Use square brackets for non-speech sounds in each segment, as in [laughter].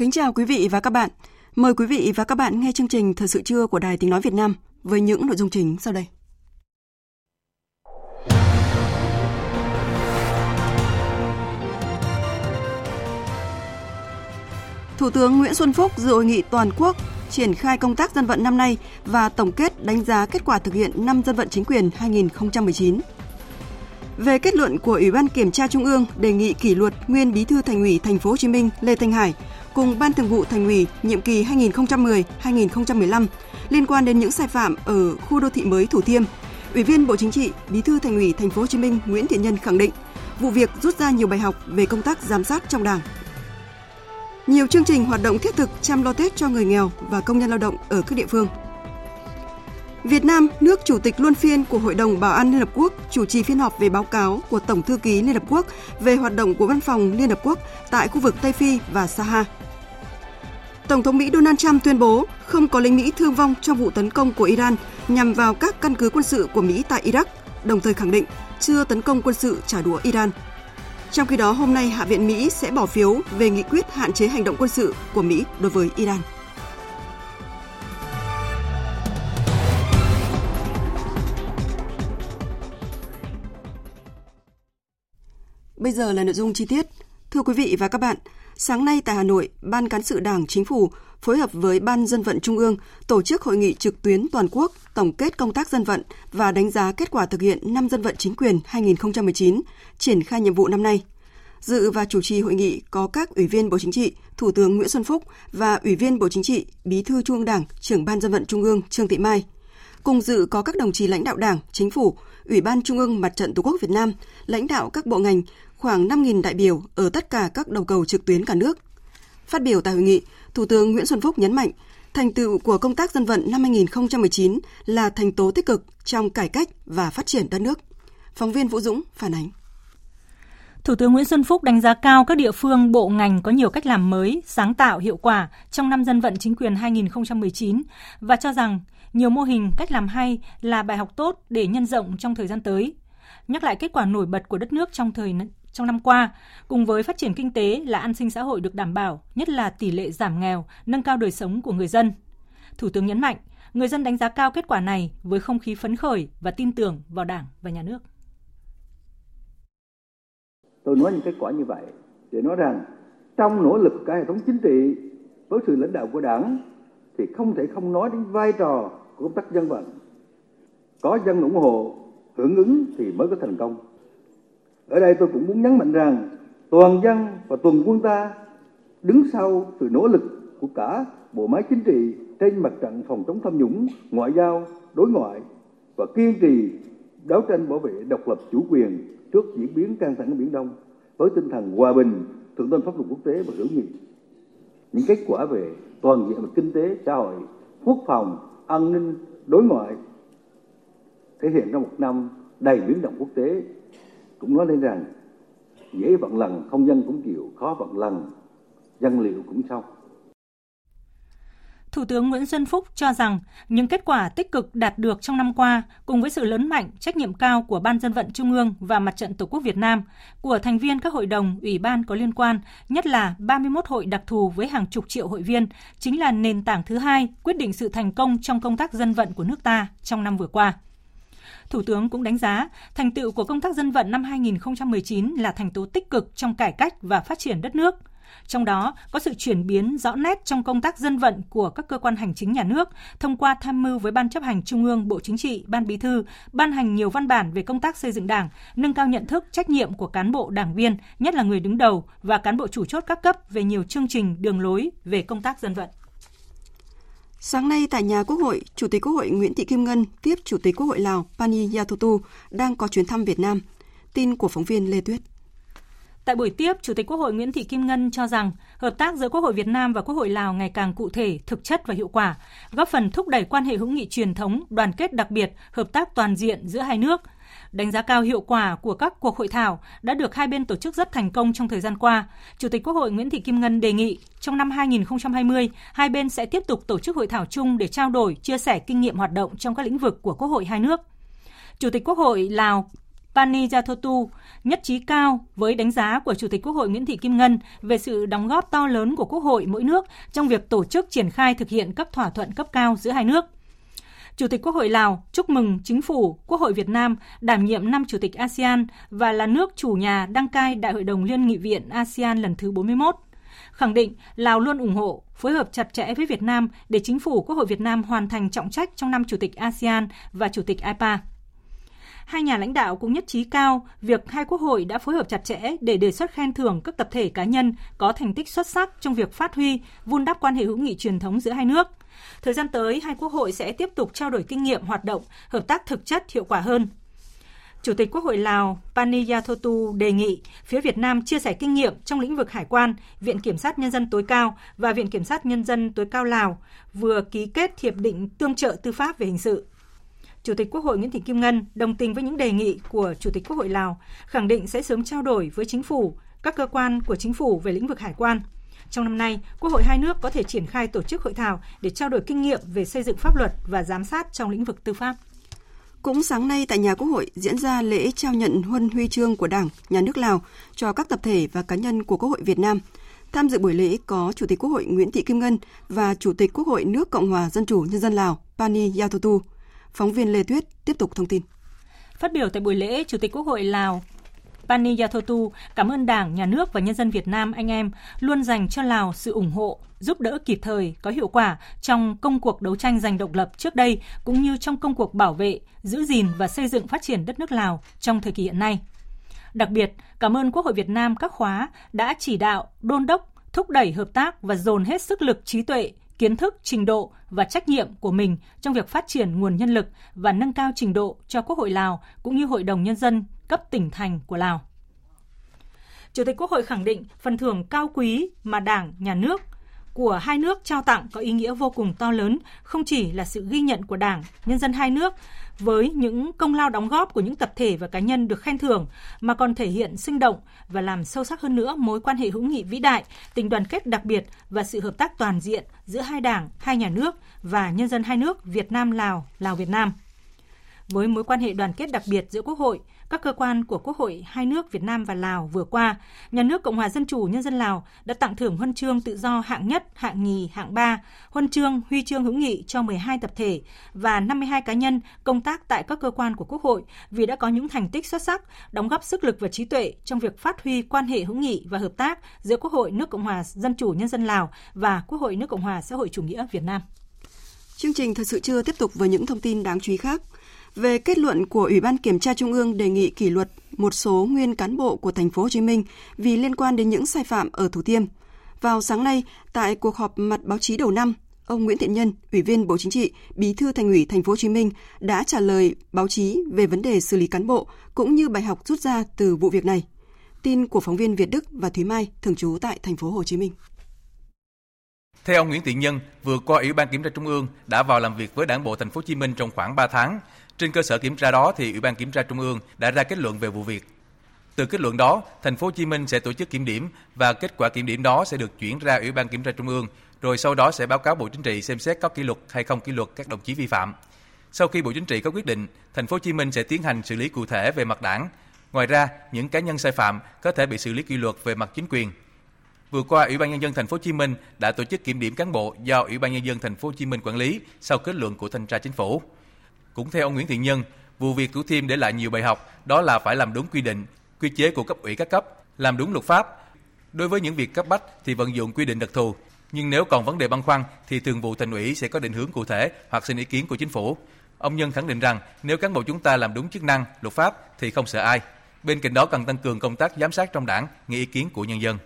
Kính chào quý vị và các bạn. Mời quý vị và các bạn nghe chương trình Thời sự trưa của Đài Tiếng Nói Việt Nam với những nội dung chính sau đây. Thủ tướng Nguyễn Xuân Phúc dự hội nghị toàn quốc triển khai công tác dân vận năm nay và tổng kết đánh giá kết quả thực hiện năm dân vận chính quyền 2019. Về kết luận của Ủy ban Kiểm tra Trung ương đề nghị kỷ luật nguyên Bí thư Thành ủy Thành phố Hồ Chí Minh Lê Thanh Hải cùng Ban Thường vụ Thành ủy nhiệm kỳ 2010-2015 liên quan đến những sai phạm ở khu đô thị mới Thủ Thiêm, Ủy viên Bộ Chính trị, Bí thư Thành ủy Thành phố Hồ Chí Minh Nguyễn Thiện Nhân khẳng định vụ việc rút ra nhiều bài học về công tác giám sát trong Đảng. Nhiều chương trình hoạt động thiết thực chăm lo Tết cho người nghèo và công nhân lao động ở các địa phương. Việt Nam, nước chủ tịch luân phiên của Hội đồng Bảo an Liên Hợp Quốc, chủ trì phiên họp về báo cáo của Tổng thư ký Liên Hợp Quốc về hoạt động của Văn phòng Liên Hợp Quốc tại khu vực Tây Phi và Saha. Tổng thống Mỹ Donald Trump tuyên bố không có lính Mỹ thương vong trong vụ tấn công của Iran nhằm vào các căn cứ quân sự của Mỹ tại Iraq, đồng thời khẳng định chưa tấn công quân sự trả đũa Iran. Trong khi đó, hôm nay Hạ viện Mỹ sẽ bỏ phiếu về nghị quyết hạn chế hành động quân sự của Mỹ đối với Iran. Bây giờ là nội dung chi tiết. Thưa quý vị và các bạn, sáng nay tại Hà Nội, Ban Cán sự Đảng Chính phủ phối hợp với Ban Dân vận Trung ương tổ chức hội nghị trực tuyến toàn quốc tổng kết công tác dân vận và đánh giá kết quả thực hiện năm dân vận chính quyền 2019, triển khai nhiệm vụ năm nay. Dự và chủ trì hội nghị có các Ủy viên Bộ Chính trị, Thủ tướng Nguyễn Xuân Phúc và Ủy viên Bộ Chính trị, Bí thư Trung ương Đảng, trưởng Ban Dân vận Trung ương Trương Thị Mai. Cùng dự có các đồng chí lãnh đạo Đảng, Chính phủ, Ủy ban Trung ương Mặt trận Tổ quốc Việt Nam, lãnh đạo các bộ ngành, khoảng 5.000 đại biểu ở tất cả các đầu cầu trực tuyến cả nước. Phát biểu tại hội nghị, Thủ tướng Nguyễn Xuân Phúc nhấn mạnh, thành tựu của công tác dân vận năm 2019 là thành tố tích cực trong cải cách và phát triển đất nước. Phóng viên Vũ Dũng phản ánh. Thủ tướng Nguyễn Xuân Phúc đánh giá cao các địa phương, bộ ngành có nhiều cách làm mới, sáng tạo, hiệu quả trong năm dân vận chính quyền 2019 và cho rằng nhiều mô hình cách làm hay là bài học tốt để nhân rộng trong thời gian tới. Nhắc lại kết quả nổi bật của đất nước trong thời trong năm qua, cùng với phát triển kinh tế là an sinh xã hội được đảm bảo, nhất là tỷ lệ giảm nghèo, nâng cao đời sống của người dân. Thủ tướng nhấn mạnh, người dân đánh giá cao kết quả này với không khí phấn khởi và tin tưởng vào Đảng và nhà nước. Tôi nói những kết quả như vậy để nói rằng trong nỗ lực cả hệ thống chính trị với sự lãnh đạo của Đảng thì không thể không nói đến vai trò của công tác dân vận. Có dân ủng hộ, hưởng ứng thì mới có thành công. Ở đây tôi cũng muốn nhấn mạnh rằng toàn dân và toàn quân ta đứng sau sự nỗ lực của cả bộ máy chính trị trên mặt trận phòng chống tham nhũng, ngoại giao, đối ngoại và kiên trì đấu tranh bảo vệ độc lập chủ quyền trước diễn biến căng thẳng ở Biển Đông với tinh thần hòa bình, thượng tôn pháp luật quốc tế và hữu nghị. Những kết quả về toàn diện về kinh tế, xã hội, quốc phòng, an ninh, đối ngoại thể hiện trong một năm đầy biến động quốc tế cũng nói lên rằng dễ vận lần không dân cũng chịu khó vận lần dân liệu cũng xong Thủ tướng Nguyễn Xuân Phúc cho rằng những kết quả tích cực đạt được trong năm qua cùng với sự lớn mạnh, trách nhiệm cao của Ban dân vận Trung ương và Mặt trận Tổ quốc Việt Nam, của thành viên các hội đồng, ủy ban có liên quan, nhất là 31 hội đặc thù với hàng chục triệu hội viên, chính là nền tảng thứ hai quyết định sự thành công trong công tác dân vận của nước ta trong năm vừa qua. Thủ tướng cũng đánh giá thành tựu của công tác dân vận năm 2019 là thành tố tích cực trong cải cách và phát triển đất nước – Trong đó có sự chuyển biến rõ nét trong công tác dân vận của các cơ quan hành chính nhà nước thông qua tham mưu với Ban chấp hành Trung ương, Bộ Chính trị, Ban Bí thư, ban hành nhiều văn bản về công tác xây dựng Đảng, nâng cao nhận thức, trách nhiệm của cán bộ đảng viên, nhất là người đứng đầu và cán bộ chủ chốt các cấp về nhiều chương trình, đường lối về công tác dân vận. Sáng nay tại nhà Quốc hội, Chủ tịch Quốc hội Nguyễn Thị Kim Ngân tiếp Chủ tịch Quốc hội Lào Pani Yathotu đang có chuyến thăm Việt Nam. Tin của phóng viên Lê Tuyết. Tại buổi tiếp, Chủ tịch Quốc hội Nguyễn Thị Kim Ngân cho rằng hợp tác giữa Quốc hội Việt Nam và Quốc hội Lào ngày càng cụ thể, thực chất và hiệu quả, góp phần thúc đẩy quan hệ hữu nghị truyền thống, đoàn kết đặc biệt, hợp tác toàn diện giữa hai nước. Đánh giá cao hiệu quả của các cuộc hội thảo đã được hai bên tổ chức rất thành công trong thời gian qua. Chủ tịch Quốc hội Nguyễn Thị Kim Ngân đề nghị trong năm 2020, hai bên sẽ tiếp tục tổ chức hội thảo chung để trao đổi, chia sẻ kinh nghiệm hoạt động trong các lĩnh vực của Quốc hội hai nước. Chủ tịch Quốc hội Lào Pani Yathotu nhất trí cao với đánh giá của Chủ tịch Quốc hội Nguyễn Thị Kim Ngân về sự đóng góp to lớn của Quốc hội mỗi nước trong việc tổ chức triển khai thực hiện các thỏa thuận cấp cao giữa hai nước. Chủ tịch Quốc hội Lào chúc mừng Chính phủ Quốc hội Việt Nam đảm nhiệm năm Chủ tịch ASEAN và là nước chủ nhà đăng cai Đại hội đồng Liên nghị viện ASEAN lần thứ 41 khẳng định Lào luôn ủng hộ, phối hợp chặt chẽ với Việt Nam để chính phủ Quốc hội Việt Nam hoàn thành trọng trách trong năm Chủ tịch ASEAN và Chủ tịch IPA hai nhà lãnh đạo cũng nhất trí cao việc hai quốc hội đã phối hợp chặt chẽ để đề xuất khen thưởng các tập thể cá nhân có thành tích xuất sắc trong việc phát huy, vun đắp quan hệ hữu nghị truyền thống giữa hai nước. Thời gian tới, hai quốc hội sẽ tiếp tục trao đổi kinh nghiệm hoạt động, hợp tác thực chất hiệu quả hơn. Chủ tịch Quốc hội Lào Paniyathotu đề nghị phía Việt Nam chia sẻ kinh nghiệm trong lĩnh vực hải quan, Viện Kiểm sát Nhân dân tối cao và Viện Kiểm sát Nhân dân tối cao Lào vừa ký kết hiệp định tương trợ tư pháp về hình sự. Chủ tịch Quốc hội Nguyễn Thị Kim Ngân đồng tình với những đề nghị của Chủ tịch Quốc hội Lào, khẳng định sẽ sớm trao đổi với chính phủ, các cơ quan của chính phủ về lĩnh vực hải quan. Trong năm nay, Quốc hội hai nước có thể triển khai tổ chức hội thảo để trao đổi kinh nghiệm về xây dựng pháp luật và giám sát trong lĩnh vực tư pháp. Cũng sáng nay tại nhà Quốc hội diễn ra lễ trao nhận huân huy chương của Đảng, Nhà nước Lào cho các tập thể và cá nhân của Quốc hội Việt Nam. Tham dự buổi lễ có Chủ tịch Quốc hội Nguyễn Thị Kim Ngân và Chủ tịch Quốc hội nước Cộng hòa Dân chủ Nhân dân Lào Pani Yathotu. Phóng viên Lê Tuyết tiếp tục thông tin. Phát biểu tại buổi lễ, Chủ tịch Quốc hội Lào Pani Yathotu cảm ơn Đảng, Nhà nước và nhân dân Việt Nam anh em luôn dành cho Lào sự ủng hộ, giúp đỡ kịp thời, có hiệu quả trong công cuộc đấu tranh giành độc lập trước đây cũng như trong công cuộc bảo vệ, giữ gìn và xây dựng phát triển đất nước Lào trong thời kỳ hiện nay. Đặc biệt, cảm ơn Quốc hội Việt Nam các khóa đã chỉ đạo, đôn đốc, thúc đẩy hợp tác và dồn hết sức lực trí tuệ, kiến thức, trình độ và trách nhiệm của mình trong việc phát triển nguồn nhân lực và nâng cao trình độ cho Quốc hội Lào cũng như Hội đồng Nhân dân cấp tỉnh thành của Lào. Chủ tịch Quốc hội khẳng định phần thưởng cao quý mà Đảng, Nhà nước của hai nước trao tặng có ý nghĩa vô cùng to lớn, không chỉ là sự ghi nhận của Đảng, nhân dân hai nước với những công lao đóng góp của những tập thể và cá nhân được khen thưởng mà còn thể hiện sinh động và làm sâu sắc hơn nữa mối quan hệ hữu nghị vĩ đại, tình đoàn kết đặc biệt và sự hợp tác toàn diện giữa hai đảng, hai nhà nước và nhân dân hai nước Việt Nam Lào, Lào Việt Nam. Với mối quan hệ đoàn kết đặc biệt giữa Quốc hội, các cơ quan của Quốc hội hai nước Việt Nam và Lào vừa qua, Nhà nước Cộng hòa Dân chủ Nhân dân Lào đã tặng thưởng huân chương tự do hạng nhất, hạng nhì, hạng ba, huân chương, huy chương hữu nghị cho 12 tập thể và 52 cá nhân công tác tại các cơ quan của Quốc hội vì đã có những thành tích xuất sắc, đóng góp sức lực và trí tuệ trong việc phát huy quan hệ hữu nghị và hợp tác giữa Quốc hội nước Cộng hòa Dân chủ Nhân dân Lào và Quốc hội nước Cộng hòa xã hội chủ nghĩa Việt Nam. Chương trình thật sự chưa tiếp tục với những thông tin đáng chú ý khác về kết luận của Ủy ban Kiểm tra Trung ương đề nghị kỷ luật một số nguyên cán bộ của thành phố Hồ Chí Minh vì liên quan đến những sai phạm ở Thủ Thiêm. Vào sáng nay, tại cuộc họp mặt báo chí đầu năm, ông Nguyễn Thiện Nhân, Ủy viên Bộ Chính trị, Bí thư Thành ủy Thành phố Hồ Chí Minh đã trả lời báo chí về vấn đề xử lý cán bộ cũng như bài học rút ra từ vụ việc này. Tin của phóng viên Việt Đức và Thúy Mai thường trú tại Thành phố Hồ Chí Minh. Theo ông Nguyễn Thiện Nhân, vừa qua Ủy ban Kiểm tra Trung ương đã vào làm việc với Đảng bộ Thành phố Hồ Chí Minh trong khoảng 3 tháng trên cơ sở kiểm tra đó thì Ủy ban Kiểm tra Trung ương đã ra kết luận về vụ việc. Từ kết luận đó, Thành phố Hồ Chí Minh sẽ tổ chức kiểm điểm và kết quả kiểm điểm đó sẽ được chuyển ra Ủy ban Kiểm tra Trung ương, rồi sau đó sẽ báo cáo Bộ Chính trị xem xét có kỷ luật hay không kỷ luật các đồng chí vi phạm. Sau khi Bộ Chính trị có quyết định, Thành phố Hồ Chí Minh sẽ tiến hành xử lý cụ thể về mặt đảng. Ngoài ra, những cá nhân sai phạm có thể bị xử lý kỷ luật về mặt chính quyền. Vừa qua, Ủy ban nhân dân thành phố Hồ Chí Minh đã tổ chức kiểm điểm cán bộ do Ủy ban nhân dân thành phố Hồ Chí Minh quản lý sau kết luận của thanh tra chính phủ. Cũng theo ông Nguyễn Thiện Nhân, vụ việc Thủ Thiêm để lại nhiều bài học, đó là phải làm đúng quy định, quy chế của cấp ủy các cấp, làm đúng luật pháp. Đối với những việc cấp bách thì vận dụng quy định đặc thù, nhưng nếu còn vấn đề băn khoăn thì thường vụ thành ủy sẽ có định hướng cụ thể hoặc xin ý kiến của chính phủ. Ông Nhân khẳng định rằng nếu cán bộ chúng ta làm đúng chức năng, luật pháp thì không sợ ai. Bên cạnh đó cần tăng cường công tác giám sát trong đảng, nghe ý kiến của nhân dân.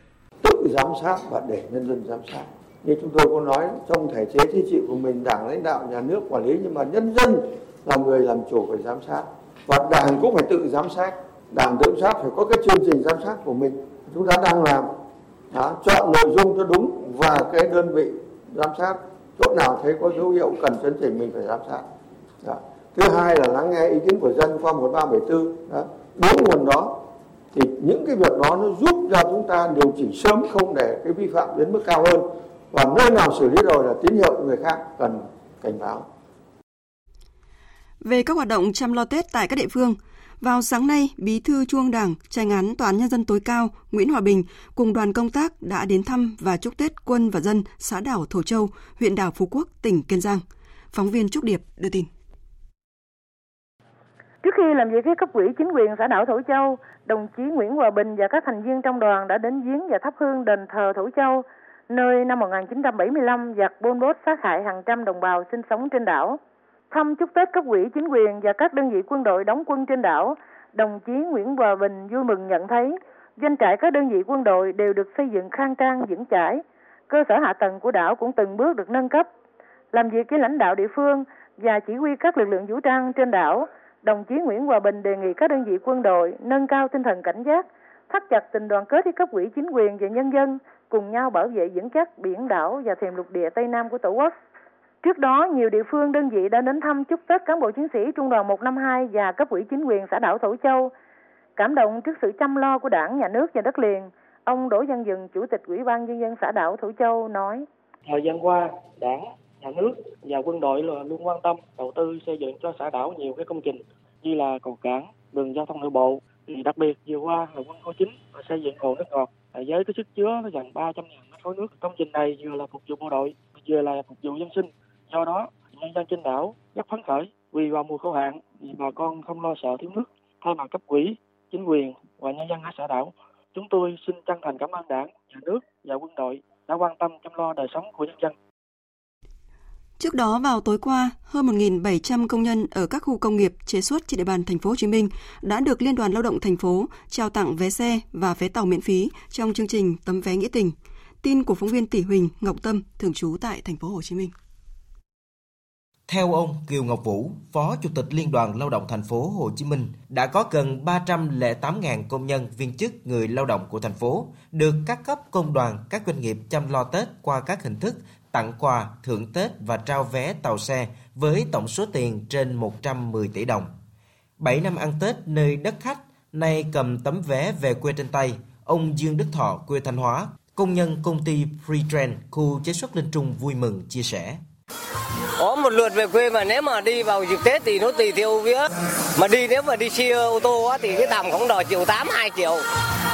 Tự giám sát và để nhân dân giám sát. Như chúng tôi có nói trong thể chế chính trị của mình, đảng lãnh đạo, nhà nước quản lý nhưng mà nhân dân là người làm chủ phải giám sát. Và đảng cũng phải tự giám sát. Đảng tự giám sát phải có cái chương trình giám sát của mình. Chúng ta đang làm đó, chọn nội dung cho đúng và cái đơn vị giám sát chỗ nào thấy có dấu hiệu cần chấn chỉnh mình phải giám sát đó. thứ hai là lắng nghe ý kiến của dân qua 1374 đó. bốn nguồn đó thì những cái việc đó nó giúp cho chúng ta điều chỉnh sớm không để cái vi phạm đến mức cao hơn và nơi nào xử lý rồi là tín hiệu người khác cần cảnh báo về các hoạt động chăm lo Tết tại các địa phương, vào sáng nay, Bí thư Trung Đảng, Tranh án Tòa án Nhân dân tối cao Nguyễn Hòa Bình cùng đoàn công tác đã đến thăm và chúc Tết quân và dân xã đảo Thổ Châu, huyện đảo Phú Quốc, tỉnh Kiên Giang. Phóng viên Trúc Điệp đưa tin. Trước khi làm việc với cấp ủy chính quyền xã đảo Thổ Châu, đồng chí Nguyễn Hòa Bình và các thành viên trong đoàn đã đến viếng và thắp hương đền thờ Thổ Châu, nơi năm 1975 giặc Pol Pot sát hại hàng trăm đồng bào sinh sống trên đảo. Thăm chúc Tết cấp ủy chính quyền và các đơn vị quân đội đóng quân trên đảo, đồng chí Nguyễn Hòa Bình vui mừng nhận thấy doanh trại các đơn vị quân đội đều được xây dựng khang trang vững chãi, cơ sở hạ tầng của đảo cũng từng bước được nâng cấp. Làm việc với lãnh đạo địa phương và chỉ huy các lực lượng vũ trang trên đảo, đồng chí Nguyễn Hòa Bình đề nghị các đơn vị quân đội nâng cao tinh thần cảnh giác, thắt chặt tình đoàn kết với cấp ủy chính quyền và nhân dân, cùng nhau bảo vệ vững chắc biển đảo và thềm lục địa Tây Nam của Tổ quốc. Trước đó, nhiều địa phương đơn vị đã đến thăm chúc Tết cán bộ chiến sĩ Trung đoàn 152 và cấp ủy chính quyền xã đảo Thổ Châu. Cảm động trước sự chăm lo của đảng, nhà nước và đất liền, ông Đỗ Văn Dừng, Chủ tịch Ủy ban Nhân dân xã đảo Thổ Châu nói. Thời gian qua, đảng, nhà nước và quân đội luôn quan tâm đầu tư xây dựng cho xã đảo nhiều cái công trình như là cầu cảng, đường giao thông nội bộ. Thì đặc biệt vừa qua là quân khu chính và xây dựng hồ nước ngọt với cái sức chứa gần 300 ngàn mét khối nước. Công trình này vừa là phục vụ bộ đội, vừa là phục vụ dân sinh Do đó, nhân dân trên đảo rất phấn khởi vì vào mùa khô hạn thì bà con không lo sợ thiếu nước. Thay mặt cấp quỹ, chính quyền và nhân dân ở xã đảo, chúng tôi xin chân thành cảm ơn đảng, nhà nước và quân đội đã quan tâm chăm lo đời sống của nhân dân. Trước đó vào tối qua, hơn 1.700 công nhân ở các khu công nghiệp chế xuất trên địa bàn thành phố Hồ Chí Minh đã được Liên đoàn Lao động thành phố trao tặng vé xe và vé tàu miễn phí trong chương trình tấm vé nghĩa tình. Tin của phóng viên Tỷ Huỳnh Ngọc Tâm thường trú tại thành phố Hồ Chí Minh. Theo ông Kiều Ngọc Vũ, Phó Chủ tịch Liên đoàn Lao động thành phố Hồ Chí Minh, đã có gần 308.000 công nhân, viên chức, người lao động của thành phố được các cấp công đoàn, các doanh nghiệp chăm lo Tết qua các hình thức tặng quà, thưởng Tết và trao vé tàu xe với tổng số tiền trên 110 tỷ đồng. 7 năm ăn Tết nơi đất khách, nay cầm tấm vé về quê trên tay, ông Dương Đức Thọ, quê Thanh Hóa, công nhân công ty Freetrend khu chế xuất Linh Trung vui mừng chia sẻ. Một lượt về quê mà nếu mà đi vào dịp Tết thì nó tùy theo vía. Mà đi nếu mà đi xe ô tô á, thì cái tầm khoảng đòi triệu 8, 2 triệu.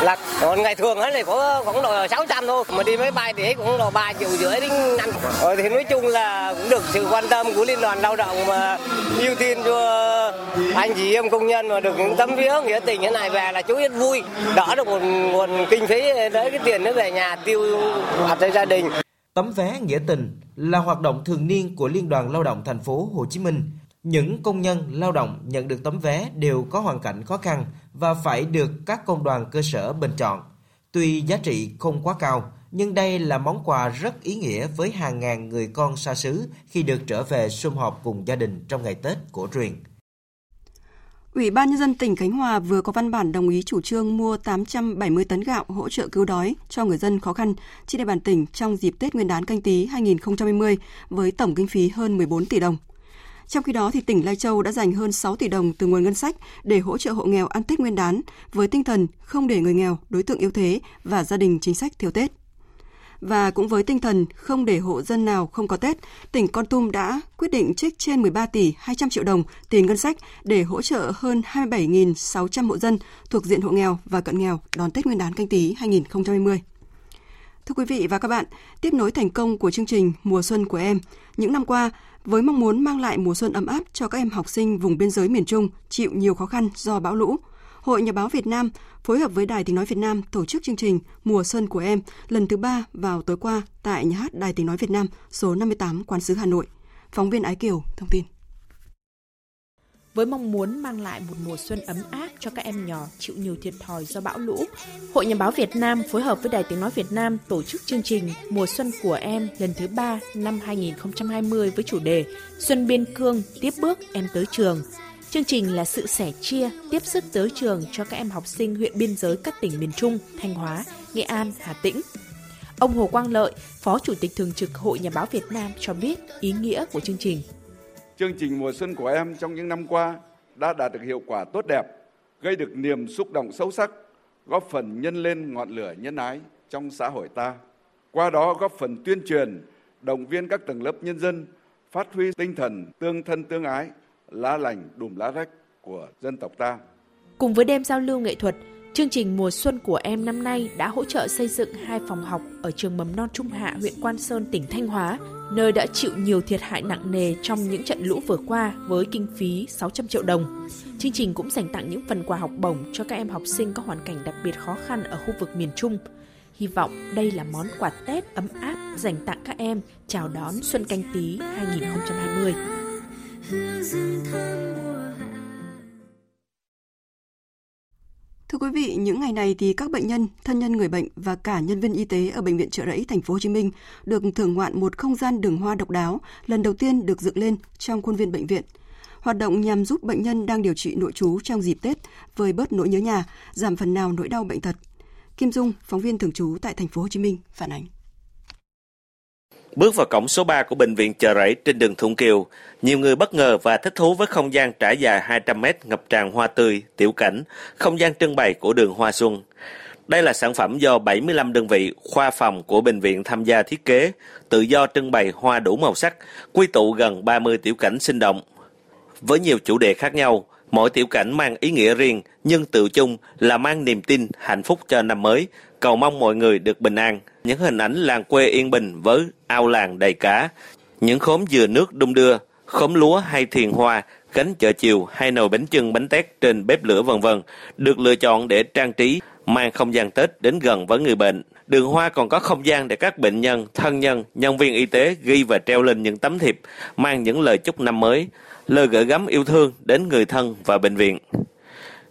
Là còn ngày thường ấy thì có khoảng đòi 600 thôi. Mà đi máy bay thì cũng đòi 3 triệu rưỡi đến 5. Rồi ờ, thì nói chung là cũng được sự quan tâm của Liên đoàn Lao động mà ưu tiên cho anh chị em công nhân mà được những tấm vía nghĩa tình như này về là chú rất vui. Đỡ được một nguồn kinh phí đấy cái tiền nó về nhà tiêu hoạt cho gia đình. Tấm vé nghĩa tình là hoạt động thường niên của Liên đoàn Lao động thành phố Hồ Chí Minh. Những công nhân lao động nhận được tấm vé đều có hoàn cảnh khó khăn và phải được các công đoàn cơ sở bình chọn. Tuy giá trị không quá cao, nhưng đây là món quà rất ý nghĩa với hàng ngàn người con xa xứ khi được trở về sum họp cùng gia đình trong ngày Tết cổ truyền. Ủy ban Nhân dân tỉnh Khánh Hòa vừa có văn bản đồng ý chủ trương mua 870 tấn gạo hỗ trợ cứu đói cho người dân khó khăn trên địa bàn tỉnh trong dịp Tết Nguyên đán canh tí 2020 với tổng kinh phí hơn 14 tỷ đồng. Trong khi đó, thì tỉnh Lai Châu đã dành hơn 6 tỷ đồng từ nguồn ngân sách để hỗ trợ hộ nghèo ăn Tết Nguyên đán với tinh thần không để người nghèo, đối tượng yếu thế và gia đình chính sách thiếu Tết. Và cũng với tinh thần không để hộ dân nào không có Tết, tỉnh Con Tum đã quyết định trích trên 13 tỷ 200 triệu đồng tiền ngân sách để hỗ trợ hơn 27.600 hộ dân thuộc diện hộ nghèo và cận nghèo đón Tết Nguyên đán canh tí 2020. Thưa quý vị và các bạn, tiếp nối thành công của chương trình Mùa xuân của em, những năm qua, với mong muốn mang lại mùa xuân ấm áp cho các em học sinh vùng biên giới miền Trung chịu nhiều khó khăn do bão lũ, Hội Nhà báo Việt Nam phối hợp với Đài Tiếng Nói Việt Nam tổ chức chương trình Mùa Xuân của em, lần thứ ba vào tối qua tại nhà hát Đài Tiếng Nói Việt Nam, số 58 Quán sứ Hà Nội. Phóng viên Ái Kiều thông tin với mong muốn mang lại một mùa xuân ấm áp cho các em nhỏ chịu nhiều thiệt thòi do bão lũ. Hội Nhà báo Việt Nam phối hợp với Đài Tiếng Nói Việt Nam tổ chức chương trình Mùa xuân của em lần thứ ba năm 2020 với chủ đề Xuân biên cương tiếp bước em tới trường. Chương trình là sự sẻ chia, tiếp sức tới trường cho các em học sinh huyện biên giới các tỉnh miền Trung, Thanh Hóa, Nghệ An, Hà Tĩnh. Ông Hồ Quang Lợi, Phó Chủ tịch Thường trực Hội Nhà báo Việt Nam cho biết ý nghĩa của chương trình. Chương trình mùa xuân của em trong những năm qua đã đạt được hiệu quả tốt đẹp, gây được niềm xúc động sâu sắc, góp phần nhân lên ngọn lửa nhân ái trong xã hội ta. Qua đó góp phần tuyên truyền, động viên các tầng lớp nhân dân phát huy tinh thần tương thân tương ái, lá lành đùm lá rách của dân tộc ta. Cùng với đêm giao lưu nghệ thuật, Chương trình mùa xuân của em năm nay đã hỗ trợ xây dựng hai phòng học ở trường mầm non Trung Hạ, huyện Quan Sơn, tỉnh Thanh Hóa, nơi đã chịu nhiều thiệt hại nặng nề trong những trận lũ vừa qua với kinh phí 600 triệu đồng. Chương trình cũng dành tặng những phần quà học bổng cho các em học sinh có hoàn cảnh đặc biệt khó khăn ở khu vực miền Trung. Hy vọng đây là món quà Tết ấm áp dành tặng các em chào đón Xuân Canh Tý 2020. Thưa quý vị, những ngày này thì các bệnh nhân, thân nhân người bệnh và cả nhân viên y tế ở bệnh viện Trợ Rẫy thành phố Hồ Chí Minh được thưởng ngoạn một không gian đường hoa độc đáo lần đầu tiên được dựng lên trong khuôn viên bệnh viện. Hoạt động nhằm giúp bệnh nhân đang điều trị nội trú trong dịp Tết vơi bớt nỗi nhớ nhà, giảm phần nào nỗi đau bệnh tật. Kim Dung, phóng viên thường trú tại thành phố Hồ Chí Minh phản ánh. Bước vào cổng số 3 của bệnh viện Chợ Rẫy trên đường Thuận Kiều, nhiều người bất ngờ và thích thú với không gian trải dài 200 mét ngập tràn hoa tươi, tiểu cảnh, không gian trưng bày của đường Hoa Xuân. Đây là sản phẩm do 75 đơn vị khoa phòng của bệnh viện tham gia thiết kế, tự do trưng bày hoa đủ màu sắc, quy tụ gần 30 tiểu cảnh sinh động. Với nhiều chủ đề khác nhau, mỗi tiểu cảnh mang ý nghĩa riêng nhưng tự chung là mang niềm tin, hạnh phúc cho năm mới, cầu mong mọi người được bình an. Những hình ảnh làng quê yên bình với ao làng đầy cá, những khóm dừa nước đung đưa, khóm lúa hay thiền hoa, cánh chợ chiều hay nồi bánh chưng bánh tét trên bếp lửa vân vân được lựa chọn để trang trí, mang không gian Tết đến gần với người bệnh. Đường hoa còn có không gian để các bệnh nhân, thân nhân, nhân viên y tế ghi và treo lên những tấm thiệp mang những lời chúc năm mới, lời gửi gắm yêu thương đến người thân và bệnh viện.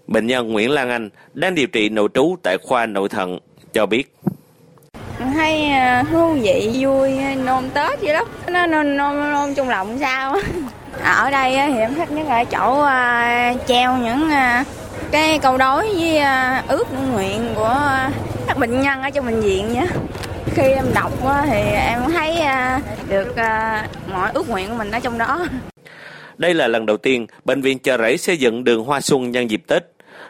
Bệnh nhân Nguyễn Lan Anh đang điều trị nội trú tại khoa nội thận cho biết. Thấy à, thú vị vui nôn tết vậy đó nó nôn nôn, nôn trong lòng sao [laughs] ở đây thì em thích nhất là chỗ uh, treo những uh, cái câu đối với ước nguyện của các bệnh nhân ở trong bệnh viện nhé khi em đọc thì em thấy được mọi ước nguyện của mình ở trong đó. Đây là lần đầu tiên bệnh viện chợ rẫy xây dựng đường hoa xuân nhân dịp Tết.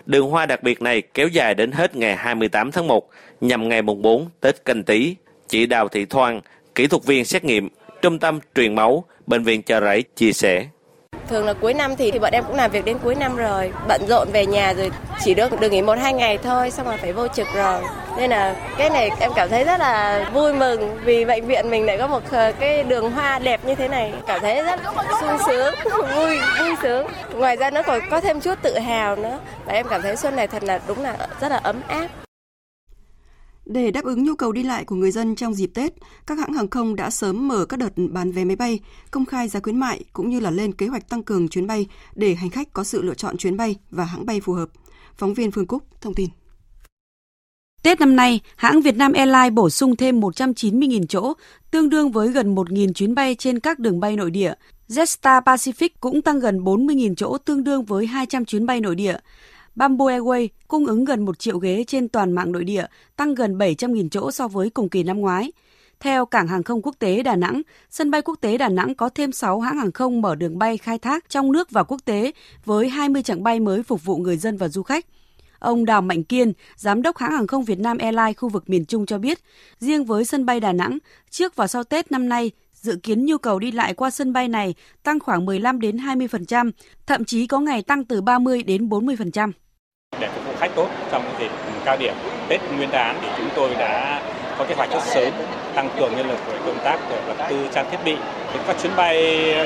Đường hoa đặc biệt này kéo dài đến hết ngày 28 tháng 1 nhằm ngày mùng 4 Tết Canh Tý. Chị Đào Thị Thoan, kỹ thuật viên xét nghiệm, Trung tâm truyền máu, Bệnh viện Chợ Rẫy chia sẻ. Thường là cuối năm thì, thì bọn em cũng làm việc đến cuối năm rồi, bận rộn về nhà rồi chỉ được được nghỉ một hai ngày thôi, xong rồi phải vô trực rồi. Nên là cái này em cảm thấy rất là vui mừng vì bệnh viện mình lại có một ờ, cái đường hoa đẹp như thế này, cảm thấy rất sung sướng, [laughs] vui vui sướng. Ngoài ra nó còn có thêm chút tự hào nữa và em cảm thấy xuân này thật là đúng là rất là ấm áp. Để đáp ứng nhu cầu đi lại của người dân trong dịp Tết, các hãng hàng không đã sớm mở các đợt bán vé máy bay, công khai giá khuyến mại cũng như là lên kế hoạch tăng cường chuyến bay để hành khách có sự lựa chọn chuyến bay và hãng bay phù hợp. Phóng viên Phương Cúc thông tin. Tết năm nay, hãng Việt Nam Airlines bổ sung thêm 190.000 chỗ, tương đương với gần 1.000 chuyến bay trên các đường bay nội địa. Jetstar Pacific cũng tăng gần 40.000 chỗ, tương đương với 200 chuyến bay nội địa. Bamboo Airways cung ứng gần 1 triệu ghế trên toàn mạng nội địa, tăng gần 700.000 chỗ so với cùng kỳ năm ngoái. Theo Cảng hàng không quốc tế Đà Nẵng, sân bay quốc tế Đà Nẵng có thêm 6 hãng hàng không mở đường bay khai thác trong nước và quốc tế với 20 chặng bay mới phục vụ người dân và du khách. Ông Đào Mạnh Kiên, giám đốc hãng hàng không Việt Nam Airlines khu vực miền Trung cho biết, riêng với sân bay Đà Nẵng, trước và sau Tết năm nay, dự kiến nhu cầu đi lại qua sân bay này tăng khoảng 15 đến 20%, thậm chí có ngày tăng từ 30 đến 40%. Để phục vụ khách tốt trong dịp cao điểm Tết Nguyên đán thì chúng tôi đã có kế hoạch rất sớm tăng cường nhân lực về công tác về vật tư trang thiết bị. Các chuyến bay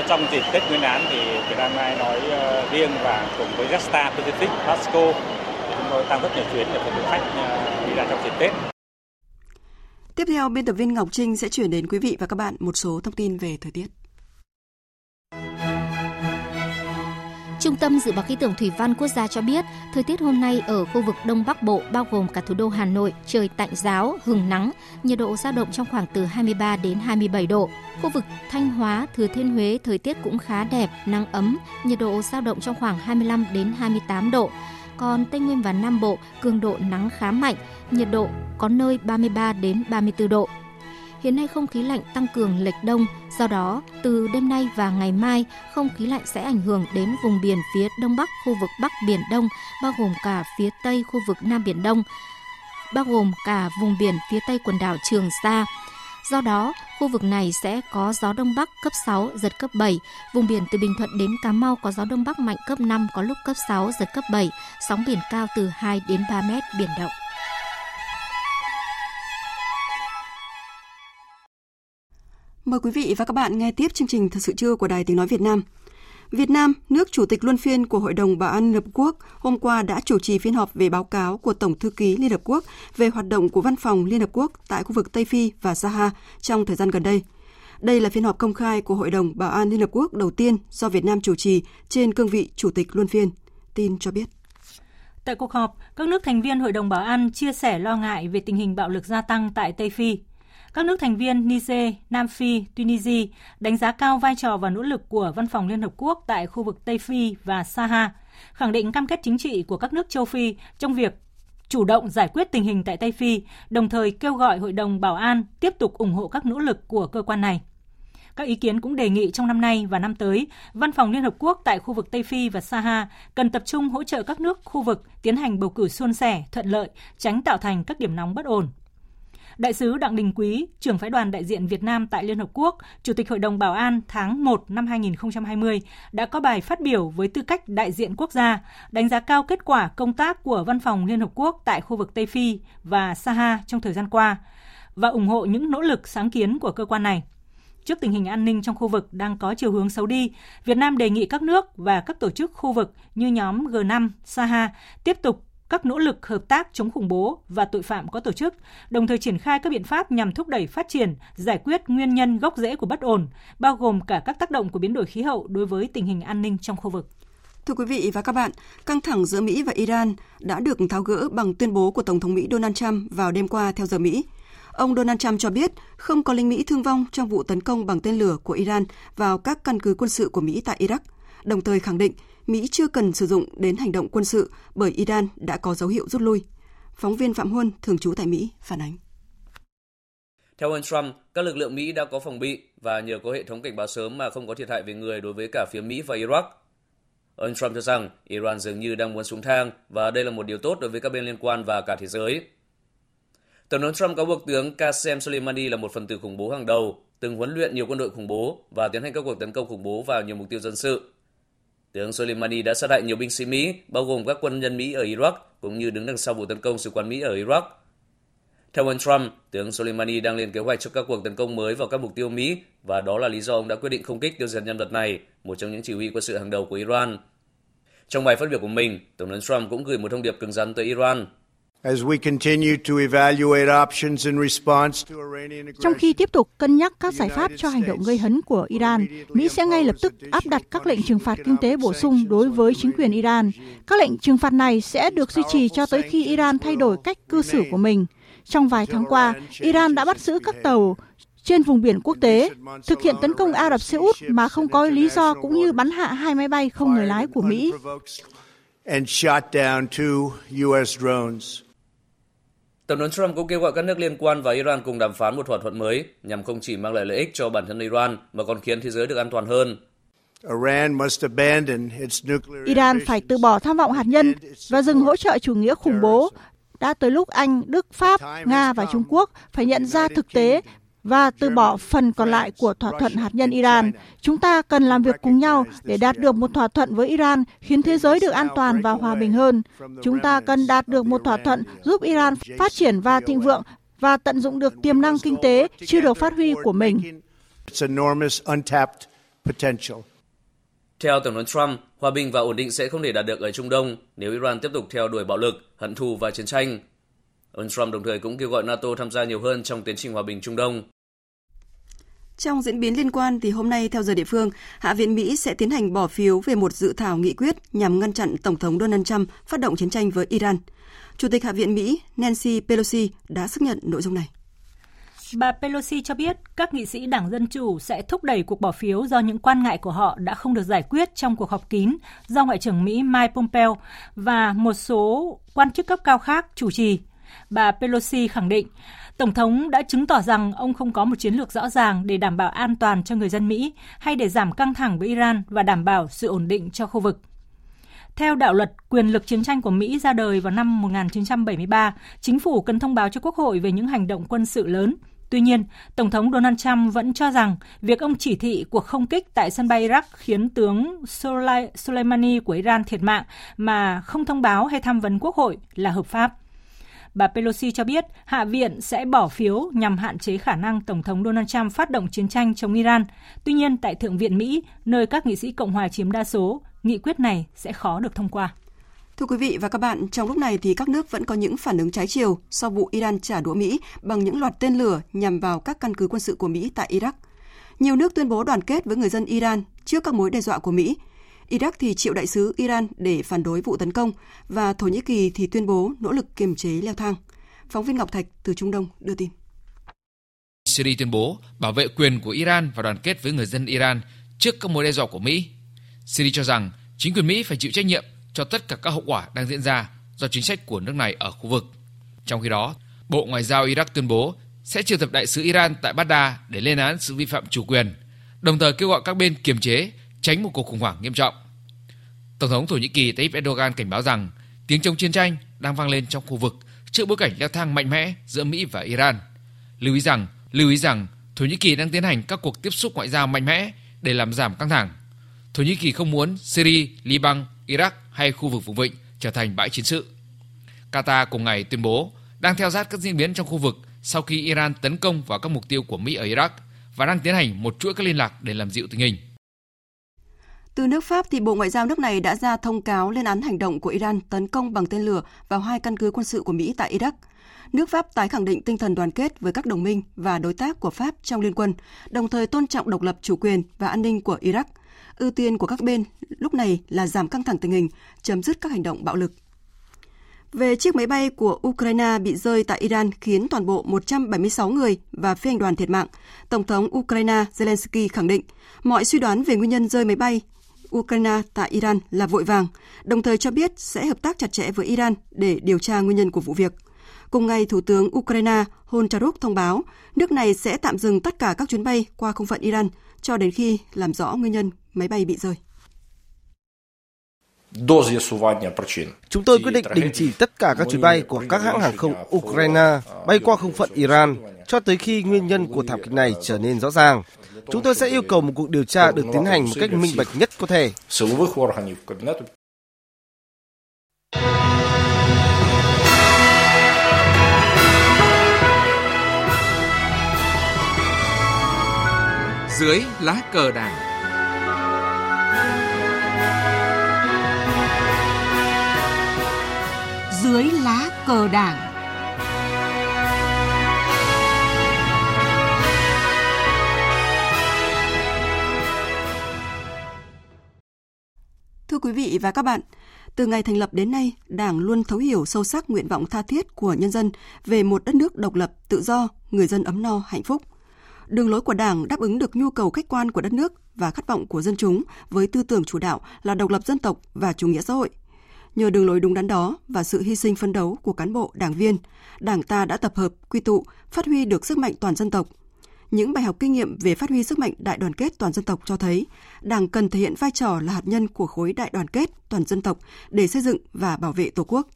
trong dịp Tết Nguyên đán thì Việt Nam Airlines nói ờ, riêng và cùng với Jetstar Pacific, Vasco chúng tôi tăng rất nhiều chuyến để phục vụ khách ờ, đi lại trong dịp Tết. Tiếp theo, biên tập viên Ngọc Trinh sẽ chuyển đến quý vị và các bạn một số thông tin về thời tiết. Trung tâm Dự báo Khí tượng Thủy văn Quốc gia cho biết, thời tiết hôm nay ở khu vực Đông Bắc Bộ bao gồm cả thủ đô Hà Nội trời tạnh giáo, hừng nắng, nhiệt độ dao động trong khoảng từ 23 đến 27 độ. Khu vực Thanh Hóa, Thừa Thiên Huế thời tiết cũng khá đẹp, nắng ấm, nhiệt độ dao động trong khoảng 25 đến 28 độ. Còn Tây Nguyên và Nam Bộ cường độ nắng khá mạnh, nhiệt độ có nơi 33 đến 34 độ. Hiện nay không khí lạnh tăng cường lệch đông, do đó từ đêm nay và ngày mai không khí lạnh sẽ ảnh hưởng đến vùng biển phía đông bắc khu vực Bắc Biển Đông, bao gồm cả phía tây khu vực Nam Biển Đông, bao gồm cả vùng biển phía tây quần đảo Trường Sa. Do đó, khu vực này sẽ có gió đông bắc cấp 6, giật cấp 7. Vùng biển từ Bình Thuận đến Cà Mau có gió đông bắc mạnh cấp 5, có lúc cấp 6, giật cấp 7. Sóng biển cao từ 2 đến 3 mét, biển động. Mời quý vị và các bạn nghe tiếp chương trình Thật sự trưa của Đài Tiếng Nói Việt Nam. Việt Nam, nước chủ tịch luân phiên của Hội đồng Bảo an Liên Hợp Quốc, hôm qua đã chủ trì phiên họp về báo cáo của Tổng thư ký Liên Hợp Quốc về hoạt động của Văn phòng Liên Hợp Quốc tại khu vực Tây Phi và Saha trong thời gian gần đây. Đây là phiên họp công khai của Hội đồng Bảo an Liên Hợp Quốc đầu tiên do Việt Nam chủ trì trên cương vị chủ tịch luân phiên. Tin cho biết. Tại cuộc họp, các nước thành viên Hội đồng Bảo an chia sẻ lo ngại về tình hình bạo lực gia tăng tại Tây Phi. Các nước thành viên Niger, Nam Phi, Tunisia đánh giá cao vai trò và nỗ lực của Văn phòng Liên Hợp Quốc tại khu vực Tây Phi và Saha, khẳng định cam kết chính trị của các nước châu Phi trong việc chủ động giải quyết tình hình tại Tây Phi, đồng thời kêu gọi Hội đồng Bảo an tiếp tục ủng hộ các nỗ lực của cơ quan này. Các ý kiến cũng đề nghị trong năm nay và năm tới, Văn phòng Liên Hợp Quốc tại khu vực Tây Phi và Saha cần tập trung hỗ trợ các nước khu vực tiến hành bầu cử suôn sẻ, thuận lợi, tránh tạo thành các điểm nóng bất ổn. Đại sứ Đặng Đình Quý, trưởng phái đoàn đại diện Việt Nam tại Liên Hợp Quốc, Chủ tịch Hội đồng Bảo an tháng 1 năm 2020 đã có bài phát biểu với tư cách đại diện quốc gia, đánh giá cao kết quả công tác của Văn phòng Liên Hợp Quốc tại khu vực Tây Phi và Saha trong thời gian qua và ủng hộ những nỗ lực sáng kiến của cơ quan này. Trước tình hình an ninh trong khu vực đang có chiều hướng xấu đi, Việt Nam đề nghị các nước và các tổ chức khu vực như nhóm G5, Saha tiếp tục các nỗ lực hợp tác chống khủng bố và tội phạm có tổ chức, đồng thời triển khai các biện pháp nhằm thúc đẩy phát triển, giải quyết nguyên nhân gốc rễ của bất ổn, bao gồm cả các tác động của biến đổi khí hậu đối với tình hình an ninh trong khu vực. Thưa quý vị và các bạn, căng thẳng giữa Mỹ và Iran đã được tháo gỡ bằng tuyên bố của Tổng thống Mỹ Donald Trump vào đêm qua theo giờ Mỹ. Ông Donald Trump cho biết không có lính Mỹ thương vong trong vụ tấn công bằng tên lửa của Iran vào các căn cứ quân sự của Mỹ tại Iraq, đồng thời khẳng định Mỹ chưa cần sử dụng đến hành động quân sự bởi Iran đã có dấu hiệu rút lui. Phóng viên Phạm Huân, thường trú tại Mỹ, phản ánh. Theo ông Trump, các lực lượng Mỹ đã có phòng bị và nhờ có hệ thống cảnh báo sớm mà không có thiệt hại về người đối với cả phía Mỹ và Iraq. Ông Trump cho rằng Iran dường như đang muốn xuống thang và đây là một điều tốt đối với các bên liên quan và cả thế giới. Tổng thống Trump cáo buộc tướng Qasem Soleimani là một phần tử khủng bố hàng đầu, từng huấn luyện nhiều quân đội khủng bố và tiến hành các cuộc tấn công khủng bố vào nhiều mục tiêu dân sự. Tướng Soleimani đã sát hại nhiều binh sĩ Mỹ, bao gồm các quân nhân Mỹ ở Iraq, cũng như đứng đằng sau vụ tấn công sứ quán Mỹ ở Iraq. Theo ông Trump, tướng Soleimani đang lên kế hoạch cho các cuộc tấn công mới vào các mục tiêu Mỹ và đó là lý do ông đã quyết định không kích tiêu diệt nhân vật này, một trong những chỉ huy quân sự hàng đầu của Iran. Trong bài phát biểu của mình, Tổng thống Trump cũng gửi một thông điệp cứng rắn tới Iran. Trong khi tiếp tục cân nhắc các giải pháp cho hành động gây hấn của Iran, Mỹ sẽ ngay lập tức áp đặt các lệnh trừng phạt kinh tế bổ sung đối với chính quyền Iran. Các lệnh trừng phạt này sẽ được duy trì cho tới khi Iran thay đổi cách cư xử của mình. Trong vài tháng qua, Iran đã bắt giữ các tàu trên vùng biển quốc tế, thực hiện tấn công Ả Rập Xê Út mà không có lý do cũng như bắn hạ hai máy bay không người lái của Mỹ. Tổng thống Trump cũng kêu gọi các nước liên quan và Iran cùng đàm phán một thỏa thuận mới nhằm không chỉ mang lại lợi ích cho bản thân Iran mà còn khiến thế giới được an toàn hơn. Iran phải từ bỏ tham vọng hạt nhân và dừng hỗ trợ chủ nghĩa khủng bố. Đã tới lúc Anh, Đức, Pháp, Nga và Trung Quốc phải nhận ra thực tế và từ bỏ phần còn lại của thỏa thuận hạt nhân Iran. Chúng ta cần làm việc cùng nhau để đạt được một thỏa thuận với Iran khiến thế giới được an toàn và hòa bình hơn. Chúng ta cần đạt được một thỏa thuận giúp Iran phát triển và thịnh vượng và tận dụng được tiềm năng kinh tế chưa được phát huy của mình. Theo Tổng thống Trump, Hòa bình và ổn định sẽ không thể đạt được ở Trung Đông nếu Iran tiếp tục theo đuổi bạo lực, hận thù và chiến tranh. Ông Trump đồng thời cũng kêu gọi NATO tham gia nhiều hơn trong tiến trình hòa bình Trung Đông. Trong diễn biến liên quan thì hôm nay theo giờ địa phương, Hạ viện Mỹ sẽ tiến hành bỏ phiếu về một dự thảo nghị quyết nhằm ngăn chặn Tổng thống Donald Trump phát động chiến tranh với Iran. Chủ tịch Hạ viện Mỹ Nancy Pelosi đã xác nhận nội dung này. Bà Pelosi cho biết các nghị sĩ Đảng Dân Chủ sẽ thúc đẩy cuộc bỏ phiếu do những quan ngại của họ đã không được giải quyết trong cuộc họp kín do Ngoại trưởng Mỹ Mike Pompeo và một số quan chức cấp cao khác chủ trì. Bà Pelosi khẳng định Tổng thống đã chứng tỏ rằng ông không có một chiến lược rõ ràng để đảm bảo an toàn cho người dân Mỹ hay để giảm căng thẳng với Iran và đảm bảo sự ổn định cho khu vực. Theo đạo luật quyền lực chiến tranh của Mỹ ra đời vào năm 1973, chính phủ cần thông báo cho Quốc hội về những hành động quân sự lớn. Tuy nhiên, Tổng thống Donald Trump vẫn cho rằng việc ông chỉ thị cuộc không kích tại sân bay Iraq khiến tướng Soleimani của Iran thiệt mạng mà không thông báo hay tham vấn Quốc hội là hợp pháp. Bà Pelosi cho biết Hạ viện sẽ bỏ phiếu nhằm hạn chế khả năng Tổng thống Donald Trump phát động chiến tranh chống Iran. Tuy nhiên, tại Thượng viện Mỹ, nơi các nghị sĩ Cộng hòa chiếm đa số, nghị quyết này sẽ khó được thông qua. Thưa quý vị và các bạn, trong lúc này thì các nước vẫn có những phản ứng trái chiều sau vụ Iran trả đũa Mỹ bằng những loạt tên lửa nhằm vào các căn cứ quân sự của Mỹ tại Iraq. Nhiều nước tuyên bố đoàn kết với người dân Iran trước các mối đe dọa của Mỹ. Iraq thì triệu đại sứ Iran để phản đối vụ tấn công và Thổ Nhĩ Kỳ thì tuyên bố nỗ lực kiềm chế leo thang. Phóng viên Ngọc Thạch từ Trung Đông đưa tin. Syria tuyên bố bảo vệ quyền của Iran và đoàn kết với người dân Iran trước các mối đe dọa của Mỹ. Syria cho rằng chính quyền Mỹ phải chịu trách nhiệm cho tất cả các hậu quả đang diễn ra do chính sách của nước này ở khu vực. Trong khi đó, Bộ Ngoại giao Iraq tuyên bố sẽ triệu tập đại sứ Iran tại Baghdad để lên án sự vi phạm chủ quyền, đồng thời kêu gọi các bên kiềm chế, tránh một cuộc khủng hoảng nghiêm trọng. Tổng thống Thổ Nhĩ Kỳ Tayyip Erdogan cảnh báo rằng tiếng chống chiến tranh đang vang lên trong khu vực trước bối cảnh leo thang mạnh mẽ giữa Mỹ và Iran. Lưu ý rằng, lưu ý rằng Thổ Nhĩ Kỳ đang tiến hành các cuộc tiếp xúc ngoại giao mạnh mẽ để làm giảm căng thẳng. Thổ Nhĩ Kỳ không muốn Syria, Liban, Iraq hay khu vực vùng vịnh trở thành bãi chiến sự. Qatar cùng ngày tuyên bố đang theo dõi các diễn biến trong khu vực sau khi Iran tấn công vào các mục tiêu của Mỹ ở Iraq và đang tiến hành một chuỗi các liên lạc để làm dịu tình hình. Từ nước Pháp thì Bộ Ngoại giao nước này đã ra thông cáo lên án hành động của Iran tấn công bằng tên lửa vào hai căn cứ quân sự của Mỹ tại Iraq. Nước Pháp tái khẳng định tinh thần đoàn kết với các đồng minh và đối tác của Pháp trong liên quân, đồng thời tôn trọng độc lập chủ quyền và an ninh của Iraq. Ưu tiên của các bên lúc này là giảm căng thẳng tình hình, chấm dứt các hành động bạo lực. Về chiếc máy bay của Ukraine bị rơi tại Iran khiến toàn bộ 176 người và phi hành đoàn thiệt mạng, Tổng thống Ukraine Zelensky khẳng định mọi suy đoán về nguyên nhân rơi máy bay Ukraine tại Iran là vội vàng, đồng thời cho biết sẽ hợp tác chặt chẽ với Iran để điều tra nguyên nhân của vụ việc. Cùng ngày, Thủ tướng Ukraine Honcharuk thông báo nước này sẽ tạm dừng tất cả các chuyến bay qua không phận Iran cho đến khi làm rõ nguyên nhân máy bay bị rơi. Chúng tôi quyết định đình chỉ tất cả các chuyến bay của các hãng hàng không Ukraine bay qua không phận Iran cho tới khi nguyên nhân của thảm kịch này trở nên rõ ràng. Chúng tôi sẽ yêu cầu một cuộc điều tra được tiến hành một cách minh bạch nhất có thể. Dưới lá cờ đảng Dưới lá cờ đảng Thưa quý vị và các bạn, từ ngày thành lập đến nay, Đảng luôn thấu hiểu sâu sắc nguyện vọng tha thiết của nhân dân về một đất nước độc lập, tự do, người dân ấm no, hạnh phúc. Đường lối của Đảng đáp ứng được nhu cầu khách quan của đất nước và khát vọng của dân chúng với tư tưởng chủ đạo là độc lập dân tộc và chủ nghĩa xã hội. Nhờ đường lối đúng đắn đó và sự hy sinh phấn đấu của cán bộ, đảng viên, Đảng ta đã tập hợp, quy tụ, phát huy được sức mạnh toàn dân tộc – những bài học kinh nghiệm về phát huy sức mạnh đại đoàn kết toàn dân tộc cho thấy Đảng cần thể hiện vai trò là hạt nhân của khối đại đoàn kết toàn dân tộc để xây dựng và bảo vệ Tổ quốc.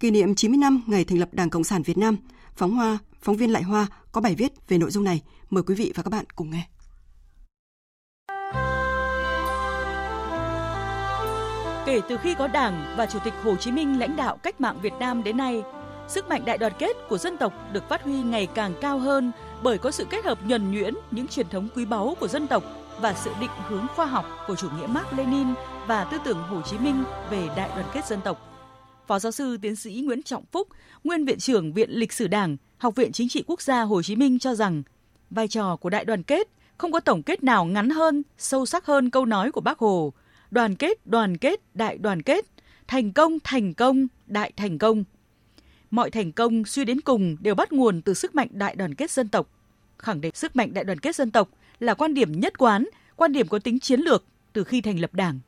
Kỷ niệm 90 năm ngày thành lập Đảng Cộng sản Việt Nam, phóng hoa, phóng viên Lại Hoa có bài viết về nội dung này. Mời quý vị và các bạn cùng nghe. Kể từ khi có Đảng và Chủ tịch Hồ Chí Minh lãnh đạo cách mạng Việt Nam đến nay, sức mạnh đại đoàn kết của dân tộc được phát huy ngày càng cao hơn bởi có sự kết hợp nhuần nhuyễn những truyền thống quý báu của dân tộc và sự định hướng khoa học của chủ nghĩa Mark Lenin và tư tưởng Hồ Chí Minh về đại đoàn kết dân tộc. Phó giáo sư tiến sĩ Nguyễn Trọng Phúc, nguyên viện trưởng Viện Lịch sử Đảng, Học viện Chính trị Quốc gia Hồ Chí Minh cho rằng vai trò của đại đoàn kết không có tổng kết nào ngắn hơn, sâu sắc hơn câu nói của Bác Hồ, đoàn kết, đoàn kết, đại đoàn kết, thành công, thành công, đại thành công. Mọi thành công suy đến cùng đều bắt nguồn từ sức mạnh đại đoàn kết dân tộc. Khẳng định sức mạnh đại đoàn kết dân tộc là quan điểm nhất quán, quan điểm có tính chiến lược từ khi thành lập Đảng.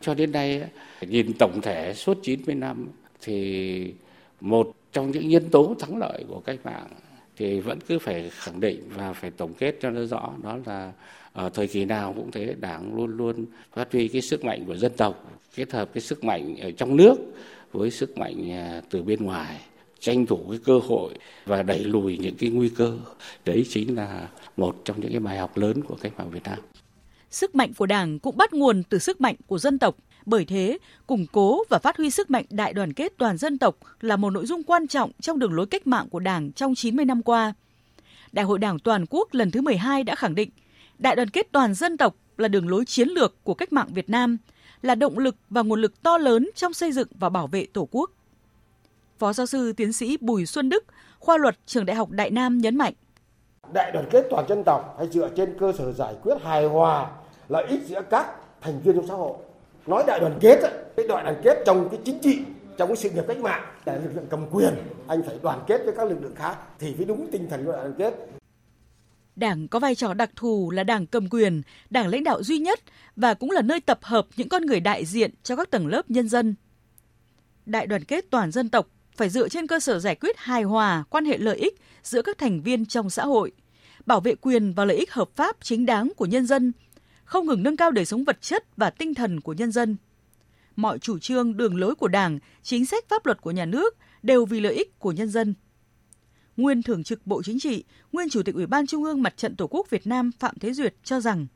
Cho đến nay, nhìn tổng thể suốt 90 năm thì một trong những nhân tố thắng lợi của cách mạng thì vẫn cứ phải khẳng định và phải tổng kết cho nó rõ đó là ở thời kỳ nào cũng thế đảng luôn luôn phát huy cái sức mạnh của dân tộc kết hợp cái sức mạnh ở trong nước với sức mạnh à, từ bên ngoài tranh thủ cái cơ hội và đẩy lùi những cái nguy cơ đấy chính là một trong những cái bài học lớn của cách mạng Việt Nam sức mạnh của Đảng cũng bắt nguồn từ sức mạnh của dân tộc. Bởi thế, củng cố và phát huy sức mạnh đại đoàn kết toàn dân tộc là một nội dung quan trọng trong đường lối cách mạng của Đảng trong 90 năm qua. Đại hội Đảng toàn quốc lần thứ 12 đã khẳng định đại đoàn kết toàn dân tộc là đường lối chiến lược của cách mạng Việt Nam, là động lực và nguồn lực to lớn trong xây dựng và bảo vệ Tổ quốc. Phó giáo sư tiến sĩ Bùi Xuân Đức, khoa luật trường Đại học Đại Nam nhấn mạnh. Đại đoàn kết toàn dân tộc hay dựa trên cơ sở giải quyết hài hòa lợi ích giữa các thành viên trong xã hội nói đại đoàn kết cái đại đoàn kết trong cái chính trị trong cái sự nghiệp cách mạng là lực lượng cầm quyền anh phải đoàn kết với các lực lượng khác thì mới đúng tinh thần của đại đoàn kết Đảng có vai trò đặc thù là đảng cầm quyền, đảng lãnh đạo duy nhất và cũng là nơi tập hợp những con người đại diện cho các tầng lớp nhân dân. Đại đoàn kết toàn dân tộc phải dựa trên cơ sở giải quyết hài hòa quan hệ lợi ích giữa các thành viên trong xã hội, bảo vệ quyền và lợi ích hợp pháp chính đáng của nhân dân không ngừng nâng cao đời sống vật chất và tinh thần của nhân dân. Mọi chủ trương, đường lối của Đảng, chính sách pháp luật của nhà nước đều vì lợi ích của nhân dân. Nguyên Thường trực Bộ Chính trị, nguyên Chủ tịch Ủy ban Trung ương Mặt trận Tổ quốc Việt Nam Phạm Thế Duyệt cho rằng,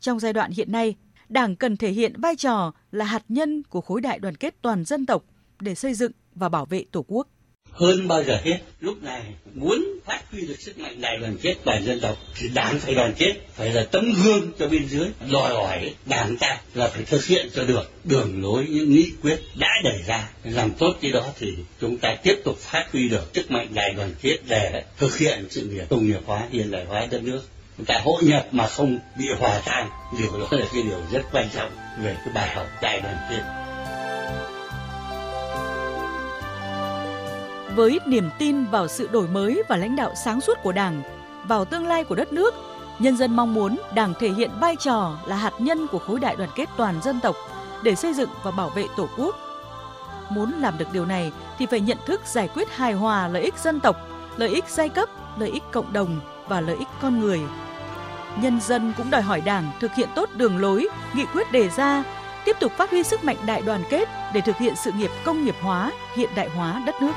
trong giai đoạn hiện nay, Đảng cần thể hiện vai trò là hạt nhân của khối đại đoàn kết toàn dân tộc để xây dựng và bảo vệ Tổ quốc hơn bao giờ hết. Lúc này muốn phát huy được sức mạnh đại đoàn kết toàn dân tộc thì đảng phải đoàn kết, phải là tấm gương cho bên dưới. Đòi hỏi đảng ta là phải thực hiện cho được. Đường lối, những nghị quyết đã đề ra, làm tốt cái đó thì chúng ta tiếp tục phát huy được sức mạnh đại đoàn kết để thực hiện sự nghiệp công nghiệp hóa, hiện đại hóa đất nước. Chúng ta hội nhập mà không bị hòa tan, điều đó là cái điều rất quan trọng về cái bài học đại đoàn kết. Với niềm tin vào sự đổi mới và lãnh đạo sáng suốt của Đảng, vào tương lai của đất nước, nhân dân mong muốn Đảng thể hiện vai trò là hạt nhân của khối đại đoàn kết toàn dân tộc để xây dựng và bảo vệ Tổ quốc. Muốn làm được điều này thì phải nhận thức giải quyết hài hòa lợi ích dân tộc, lợi ích giai cấp, lợi ích cộng đồng và lợi ích con người. Nhân dân cũng đòi hỏi Đảng thực hiện tốt đường lối, nghị quyết đề ra, tiếp tục phát huy sức mạnh đại đoàn kết để thực hiện sự nghiệp công nghiệp hóa, hiện đại hóa đất nước.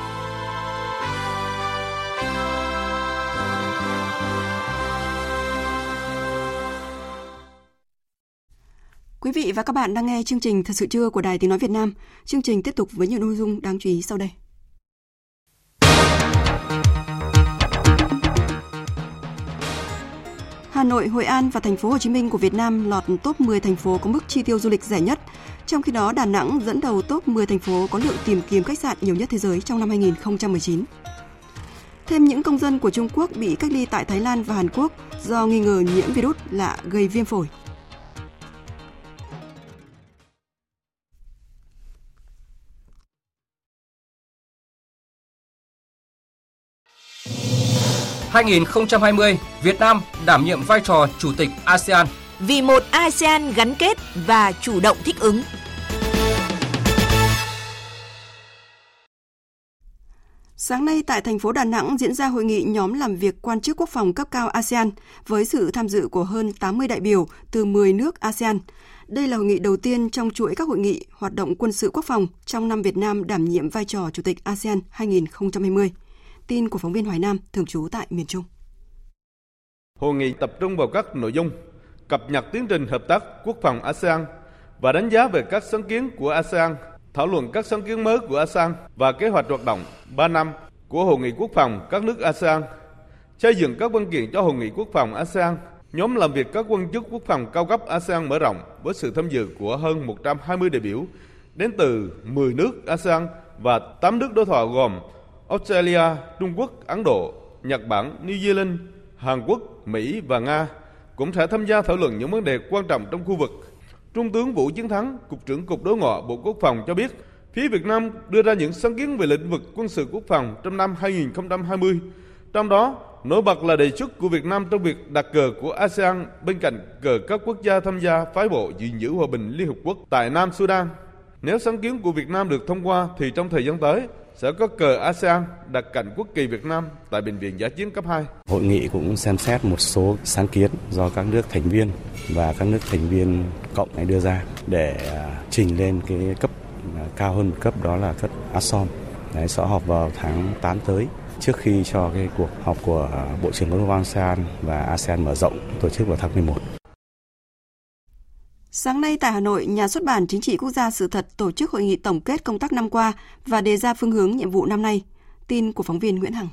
Quý vị và các bạn đang nghe chương trình Thật sự trưa của Đài Tiếng Nói Việt Nam. Chương trình tiếp tục với nhiều nội dung đáng chú ý sau đây. Hà Nội, Hội An và thành phố Hồ Chí Minh của Việt Nam lọt top 10 thành phố có mức chi tiêu du lịch rẻ nhất. Trong khi đó, Đà Nẵng dẫn đầu top 10 thành phố có lượng tìm kiếm khách sạn nhiều nhất thế giới trong năm 2019. Thêm những công dân của Trung Quốc bị cách ly tại Thái Lan và Hàn Quốc do nghi ngờ nhiễm virus lạ gây viêm phổi. 2020, Việt Nam đảm nhiệm vai trò chủ tịch ASEAN. Vì một ASEAN gắn kết và chủ động thích ứng. Sáng nay tại thành phố Đà Nẵng diễn ra hội nghị nhóm làm việc quan chức quốc phòng cấp cao ASEAN với sự tham dự của hơn 80 đại biểu từ 10 nước ASEAN. Đây là hội nghị đầu tiên trong chuỗi các hội nghị hoạt động quân sự quốc phòng trong năm Việt Nam đảm nhiệm vai trò Chủ tịch ASEAN 2020. Tin của phóng viên Hoài Nam, thường trú tại miền Trung. Hội nghị tập trung vào các nội dung cập nhật tiến trình hợp tác quốc phòng ASEAN và đánh giá về các sáng kiến của ASEAN, thảo luận các sáng kiến mới của ASEAN và kế hoạch hoạt động 3 năm của Hội nghị quốc phòng các nước ASEAN, xây dựng các văn kiện cho Hội nghị quốc phòng ASEAN Nhóm làm việc các quan chức quốc phòng cao cấp ASEAN mở rộng với sự tham dự của hơn 120 đại biểu đến từ 10 nước ASEAN và 8 nước đối thoại gồm Australia, Trung Quốc, Ấn Độ, Nhật Bản, New Zealand, Hàn Quốc, Mỹ và Nga cũng sẽ tham gia thảo luận những vấn đề quan trọng trong khu vực. Trung tướng Vũ Chiến Thắng, Cục trưởng Cục Đối ngoại Bộ Quốc phòng cho biết, phía Việt Nam đưa ra những sáng kiến về lĩnh vực quân sự quốc phòng trong năm 2020. Trong đó, nổi bật là đề xuất của Việt Nam trong việc đặt cờ của ASEAN bên cạnh cờ các quốc gia tham gia phái bộ gìn giữ hòa bình Liên Hợp Quốc tại Nam Sudan. Nếu sáng kiến của Việt Nam được thông qua thì trong thời gian tới sẽ có cờ ASEAN đặt cạnh quốc kỳ Việt Nam tại Bệnh viện giả chiến cấp 2. Hội nghị cũng xem xét một số sáng kiến do các nước thành viên và các nước thành viên cộng này đưa ra để à, trình lên cái cấp à, cao hơn một cấp đó là cấp ASEAN Đấy, sẽ họp vào tháng 8 tới trước khi cho cái cuộc họp của Bộ trưởng Quốc phòng ASEAN và ASEAN mở rộng tổ chức vào tháng 11. Sáng nay tại Hà Nội, Nhà xuất bản Chính trị Quốc gia Sự thật tổ chức hội nghị tổng kết công tác năm qua và đề ra phương hướng nhiệm vụ năm nay. Tin của phóng viên Nguyễn Hằng.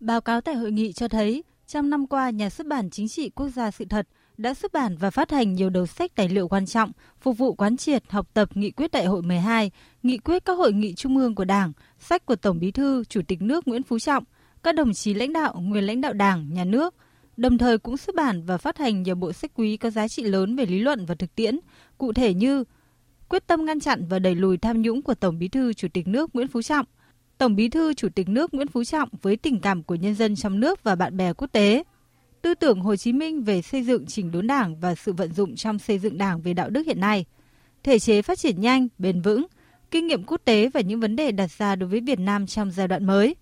Báo cáo tại hội nghị cho thấy, trong năm qua, Nhà xuất bản Chính trị Quốc gia Sự thật đã xuất bản và phát hành nhiều đầu sách tài liệu quan trọng, phục vụ quán triệt, học tập nghị quyết đại hội 12, nghị quyết các hội nghị trung ương của Đảng, sách của Tổng Bí thư, Chủ tịch nước Nguyễn Phú Trọng, các đồng chí lãnh đạo, nguyên lãnh đạo Đảng, Nhà nước, đồng thời cũng xuất bản và phát hành nhiều bộ sách quý có giá trị lớn về lý luận và thực tiễn, cụ thể như Quyết tâm ngăn chặn và đẩy lùi tham nhũng của Tổng Bí thư Chủ tịch nước Nguyễn Phú Trọng, Tổng Bí thư Chủ tịch nước Nguyễn Phú Trọng với tình cảm của nhân dân trong nước và bạn bè quốc tế, tư tưởng Hồ Chí Minh về xây dựng chỉnh đốn Đảng và sự vận dụng trong xây dựng Đảng về đạo đức hiện nay, thể chế phát triển nhanh, bền vững, kinh nghiệm quốc tế và những vấn đề đặt ra đối với Việt Nam trong giai đoạn mới.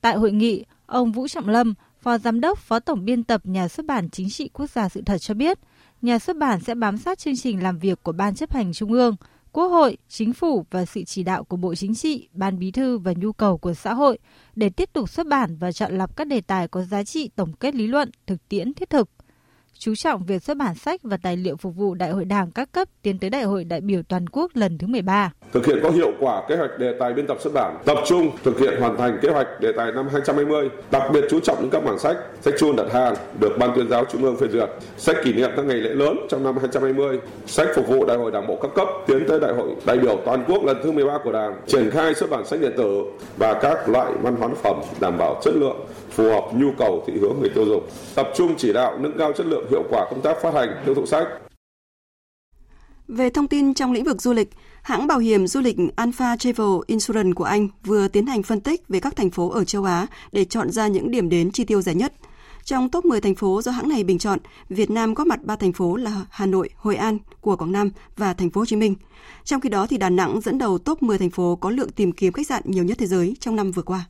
Tại hội nghị, ông Vũ Trọng Lâm, Phó Giám đốc, Phó Tổng biên tập Nhà xuất bản Chính trị Quốc gia Sự thật cho biết, nhà xuất bản sẽ bám sát chương trình làm việc của Ban chấp hành Trung ương, Quốc hội, Chính phủ và sự chỉ đạo của Bộ Chính trị, Ban Bí thư và nhu cầu của xã hội để tiếp tục xuất bản và chọn lọc các đề tài có giá trị tổng kết lý luận, thực tiễn thiết thực – chú trọng việc xuất bản sách và tài liệu phục vụ Đại hội Đảng các cấp tiến tới Đại hội đại biểu toàn quốc lần thứ 13. Thực hiện có hiệu quả kế hoạch đề tài biên tập xuất bản, tập trung thực hiện hoàn thành kế hoạch đề tài năm 2020, đặc biệt chú trọng những các bản sách, sách chuôn đặt hàng được Ban tuyên giáo Trung ương phê duyệt, sách kỷ niệm các ngày lễ lớn trong năm 2020, sách phục vụ Đại hội Đảng bộ các cấp tiến tới Đại hội đại biểu toàn quốc lần thứ 13 của Đảng, triển khai xuất bản sách điện tử và các loại văn hóa phẩm đảm bảo chất lượng phù hợp nhu cầu thị hướng người tiêu dùng, tập trung chỉ đạo nâng cao chất lượng hiệu quả công tác phát hành tiêu thụ sách. Về thông tin trong lĩnh vực du lịch, hãng bảo hiểm du lịch Alpha Travel Insurance của Anh vừa tiến hành phân tích về các thành phố ở châu Á để chọn ra những điểm đến chi tiêu rẻ nhất. Trong top 10 thành phố do hãng này bình chọn, Việt Nam có mặt 3 thành phố là Hà Nội, Hội An của Quảng Nam và thành phố Hồ Chí Minh. Trong khi đó thì Đà Nẵng dẫn đầu top 10 thành phố có lượng tìm kiếm khách sạn nhiều nhất thế giới trong năm vừa qua.